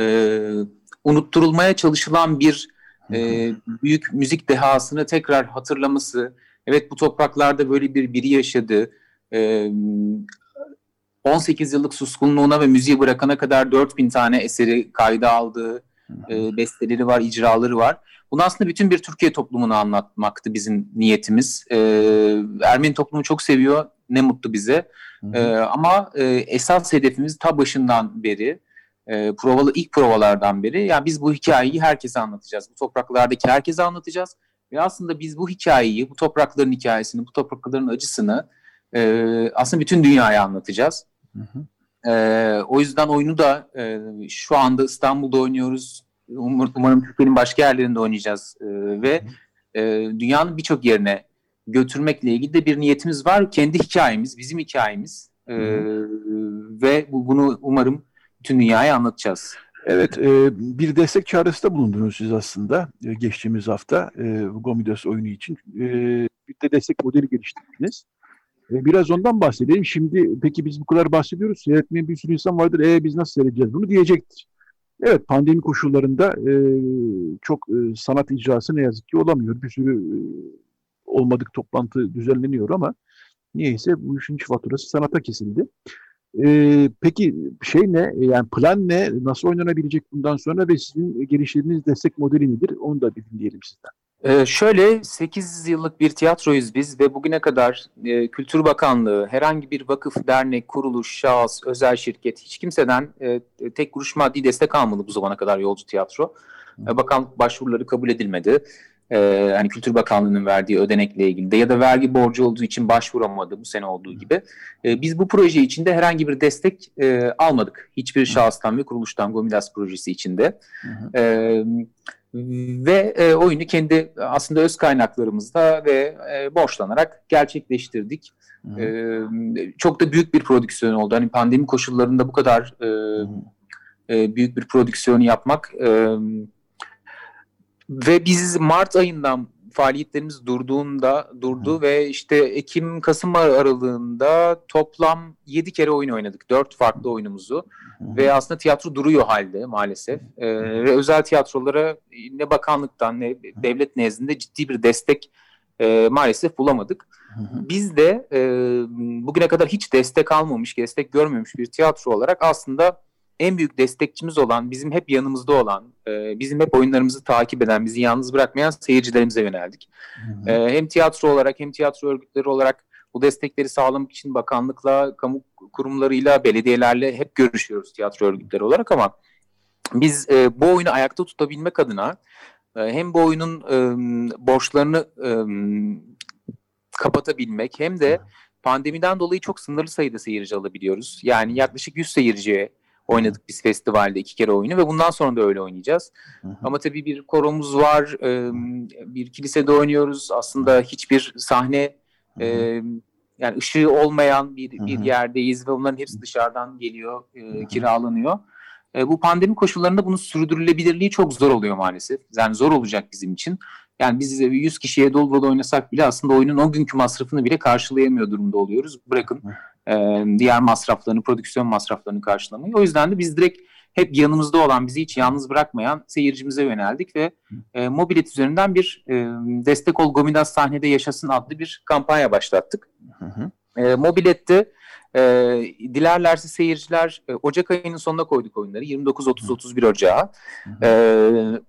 unutturulmaya çalışılan bir e, büyük müzik dehasını tekrar hatırlaması, evet bu topraklarda böyle bir biri yaşadı, e, 18 yıllık suskunluğuna ve müziği bırakana kadar 4000 tane eseri kayda aldığı e, besteleri var, icraları var. Bunu aslında bütün bir Türkiye toplumunu anlatmaktı bizim niyetimiz. E, Ermeni toplumu çok seviyor, ne mutlu bize. E, ama e, esas hedefimiz ta başından beri, e, provalı ilk provalardan beri, yani biz bu hikayeyi herkese anlatacağız. Bu topraklardaki herkese anlatacağız. Ve aslında biz bu hikayeyi, bu toprakların hikayesini, bu toprakların acısını e, aslında bütün dünyaya anlatacağız. Hı hı. E, o yüzden oyunu da e, şu anda İstanbul'da oynuyoruz. Umar, umarım Türkiye'nin başka yerlerinde oynayacağız. E, ve e, dünyanın birçok yerine götürmekle ilgili de bir niyetimiz var. Kendi hikayemiz, bizim hikayemiz. E, ve bu, bunu umarım bütün dünyaya anlatacağız. Evet, e, bir destek çağrısı da bulundunuz siz aslında e, geçtiğimiz hafta e, Gomidas oyunu için. E, bir de destek modeli geliştirdiniz. E, biraz ondan bahsedelim. Şimdi peki biz bu kadar bahsediyoruz. Seyretmeyen bir sürü insan vardır. E biz nasıl seyredeceğiz bunu diyecektir. Evet pandemi koşullarında e, çok e, sanat icrası ne yazık ki olamıyor. Bir sürü e, olmadık toplantı düzenleniyor ama niyeyse bu işin faturası sanata kesildi. E, peki şey ne? Yani plan ne? Nasıl oynanabilecek bundan sonra ve sizin geliştirdiğiniz destek modeli nedir? Onu da bir dinleyelim sizden. Ee, şöyle 8 yıllık bir tiyatroyuz biz ve bugüne kadar e, Kültür Bakanlığı, herhangi bir vakıf, dernek, kuruluş, şahıs, özel şirket hiç kimseden e, tek kuruş maddi destek almadı bu zamana kadar Yolcu Tiyatro. E, bakanlık başvuruları kabul edilmedi. E, hani Kültür Bakanlığı'nın verdiği ödenekle ilgili de ya da vergi borcu olduğu için başvuramadı bu sene olduğu gibi. E, biz bu proje içinde herhangi bir destek e, almadık. Hiçbir şahıstan ve kuruluştan Gomidas projesi içinde. E, ve e, oyunu kendi aslında öz kaynaklarımızda ve e, borçlanarak gerçekleştirdik. E, çok da büyük bir prodüksiyon oldu. Hani pandemi koşullarında bu kadar e, e, büyük bir prodüksiyonu yapmak e, ve biz Mart ayından faaliyetlerimiz durduğunda durdu Hı. ve işte Ekim Kasım aralığında toplam 7 kere oyun oynadık. 4 farklı oyunumuzu. Hı. Ve aslında tiyatro duruyor halde maalesef. Ee, ve özel tiyatrolara ne bakanlıktan ne devlet nezdinde ciddi bir destek e, maalesef bulamadık. Hı hı. Biz de e, bugüne kadar hiç destek almamış, destek görmemiş bir tiyatro olarak aslında en büyük destekçimiz olan, bizim hep yanımızda olan, e, bizim hep oyunlarımızı takip eden, bizi yalnız bırakmayan seyircilerimize yöneldik. Hı hı. E, hem tiyatro olarak hem tiyatro örgütleri olarak bu destekleri sağlamak için bakanlıkla, kamu kurumlarıyla, belediyelerle hep görüşüyoruz tiyatro örgütleri olarak ama biz e, bu oyunu ayakta tutabilmek adına e, hem bu oyunun e, borçlarını e, kapatabilmek hem de pandemiden dolayı çok sınırlı sayıda seyirci alabiliyoruz. Yani yaklaşık 100 seyirciye oynadık biz festivalde iki kere oyunu ve bundan sonra da öyle oynayacağız. Hı hı. Ama tabii bir koromuz var, e, bir kilisede oynuyoruz. Aslında hiçbir sahne e, yani ışığı olmayan bir, bir yerdeyiz ve onların hepsi dışarıdan geliyor, e, kiralanıyor. E, bu pandemi koşullarında bunun sürdürülebilirliği çok zor oluyor maalesef. Yani zor olacak bizim için. Yani biz 100 kişiye dolu dolu oynasak bile aslında oyunun o günkü masrafını bile karşılayamıyor durumda oluyoruz. Bırakın e, diğer masraflarını, prodüksiyon masraflarını karşılamayı. O yüzden de biz direkt hep yanımızda olan, bizi hiç yalnız bırakmayan seyircimize yöneldik ve e, Mobilet üzerinden bir e, Destek Ol Gomidas Sahnede Yaşasın adlı bir kampanya başlattık. Hı hı. E, Mobilet'te e, dilerlerse seyirciler e, Ocak ayının sonuna koyduk oyunları. 29, 30, 31 Ocağı. E,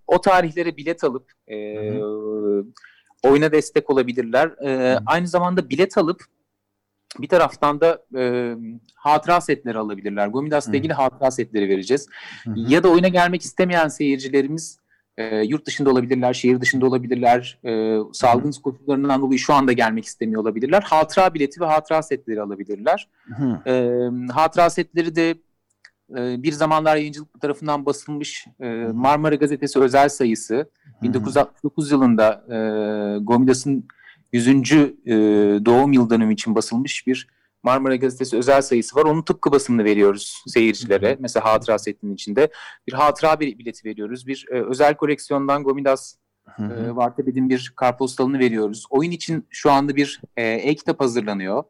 o tarihlere bilet alıp e, oyuna destek olabilirler. E, aynı zamanda bilet alıp bir taraftan da e, hatıra setleri alabilirler. Gomidas'la ilgili hatıra setleri vereceğiz. Hı hı. Ya da oyuna gelmek istemeyen seyircilerimiz e, yurt dışında olabilirler, şehir dışında olabilirler, e, salgın koşullarından dolayı şu anda gelmek istemiyor olabilirler. Hatıra bileti ve hatıra setleri alabilirler. Hı. E, hatıra setleri de e, bir zamanlar yayıncılık tarafından basılmış e, Marmara Gazetesi özel sayısı. Hı. 1969 yılında e, Gomidas'ın 100. E, doğum yıl dönümü için basılmış bir Marmara Gazetesi özel sayısı var. Onun tıpkı basımını veriyoruz seyircilere. Mesela hatıra setinin içinde. Bir hatıra bir bileti veriyoruz. Bir e, özel koleksiyondan Gomidas e, Varteped'in bir kartpostalını veriyoruz. Oyun için şu anda bir e, e-kitap hazırlanıyor.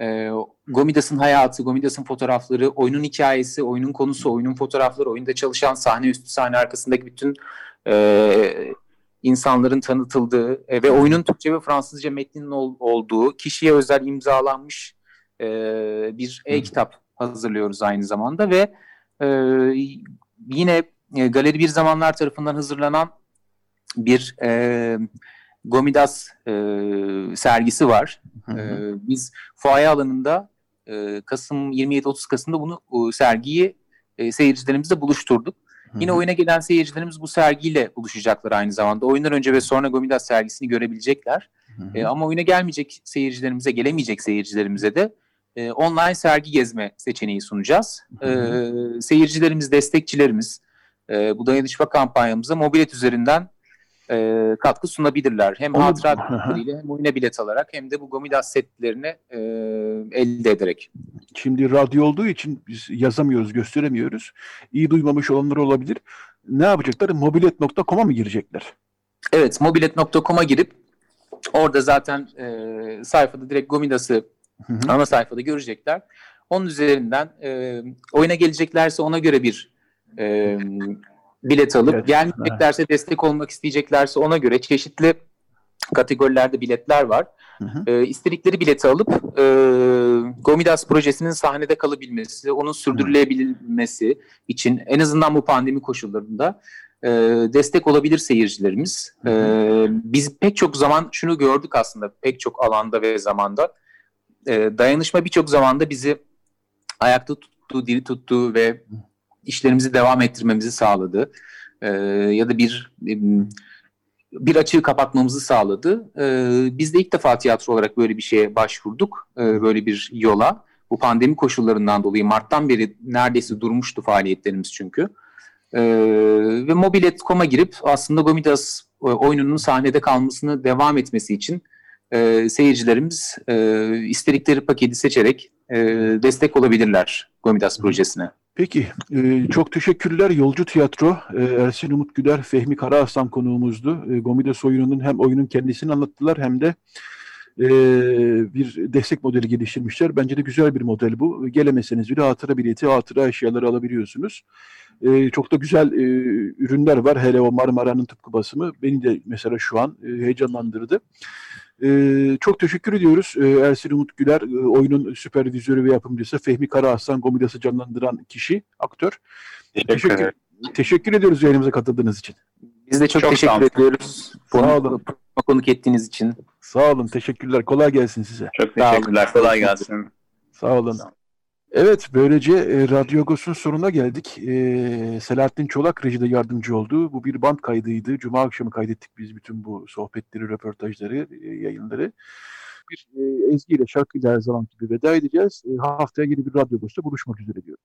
E, Gomidas'ın hayatı, Gomidas'ın fotoğrafları, oyunun hikayesi, oyunun konusu, oyunun fotoğrafları, oyunda çalışan sahne üstü sahne arkasındaki bütün e, insanların tanıtıldığı e, ve oyunun Türkçe ve Fransızca metninin ol, olduğu kişiye özel imzalanmış e, bir e-kitap hazırlıyoruz aynı zamanda ve e, yine e, Galeri Bir Zamanlar tarafından hazırlanan bir e, Gomidas e, sergisi var. Hı hı. E, biz fuaye alanında e, Kasım 27-30 Kasım'da bunu e, sergiyi e, seyircilerimizle buluşturduk. Hı-hı. Yine oyuna gelen seyircilerimiz bu sergiyle buluşacaklar aynı zamanda. Oyundan önce ve sonra Gomidas sergisini görebilecekler. E, ama oyuna gelmeyecek seyircilerimize, gelemeyecek seyircilerimize de e, online sergi gezme seçeneği sunacağız. E, seyircilerimiz, destekçilerimiz e, bu dayanışma kampanyamıza mobilet üzerinden e, katkı sunabilirler. Hem Onu, hatıra biletleriyle hem oyuna bilet alarak hem de bu Gomidas setlerini e, elde ederek. Şimdi radyo olduğu için biz yazamıyoruz, gösteremiyoruz. İyi duymamış olanlar olabilir. Ne yapacaklar? Mobilet.com'a mı girecekler? Evet, mobilet.com'a girip orada zaten e, sayfada direkt Gomidas'ı ana sayfada görecekler. Onun üzerinden e, oyuna geleceklerse ona göre bir e, bilet alıp evet. gelmeyeceklerse destek olmak isteyeceklerse ona göre çeşitli kategorilerde biletler var. Hı hı. E, istedikleri bileti alıp e, Gomidas projesinin sahnede kalabilmesi, onun sürdürülebilmesi için en azından bu pandemi koşullarında e, destek olabilir seyircilerimiz. E, biz pek çok zaman şunu gördük aslında pek çok alanda ve zamanda. E, dayanışma birçok zamanda bizi ayakta tuttu, diri tuttu ve işlerimizi devam ettirmemizi sağladı. E, ya da bir bir açığı kapatmamızı sağladı. E, biz de ilk defa tiyatro olarak böyle bir şeye başvurduk, e, böyle bir yola. Bu pandemi koşullarından dolayı Mart'tan beri neredeyse durmuştu faaliyetlerimiz çünkü. E, ve mobilet.com'a girip aslında Gomidas e, oyununun sahnede kalmasını devam etmesi için e, seyircilerimiz e, istedikleri paketi seçerek e, destek olabilirler Gomidas projesine. Peki, e, çok teşekkürler. Yolcu Tiyatro, e, Ersin Umut Güler, Fehmi Karaaslan konuğumuzdu. E, Gomidas oyununun hem oyunun kendisini anlattılar hem de e, bir destek modeli geliştirmişler. Bence de güzel bir model bu. Gelemeseniz bile hatıra bileti, hatıra eşyaları alabiliyorsunuz. E, çok da güzel e, ürünler var. Hele o Marmara'nın tıpkı basımı beni de mesela şu an e, heyecanlandırdı. Ee, çok teşekkür ediyoruz ee, Ersin Umut Güler, e, oyunun süpervizörü ve yapımcısı, Fehmi Karaaslan, Gomidas'ı canlandıran kişi, aktör. Teşekkür, teşekkür, teşekkür ediyoruz yayınımıza katıldığınız için. Biz de çok, çok teşekkür ediyoruz. Sağ olun. Konuk ettiğiniz için. Sağ olun, teşekkürler. Kolay gelsin size. Çok teşekkürler, kolay gelsin. Sağ olun. Evet, böylece e, Radyo Agos'un sonuna geldik. E, Selahattin Çolak rejide yardımcı oldu. Bu bir band kaydıydı. Cuma akşamı kaydettik biz bütün bu sohbetleri, röportajları, e, yayınları. Bir e, Ezgi ile şarkıyla her zaman gibi veda edeceğiz. E, haftaya yeni bir Radyo Agos'ta buluşmak üzere diyorum.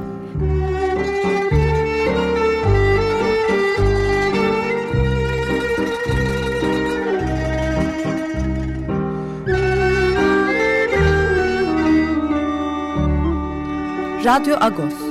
Radyo Agos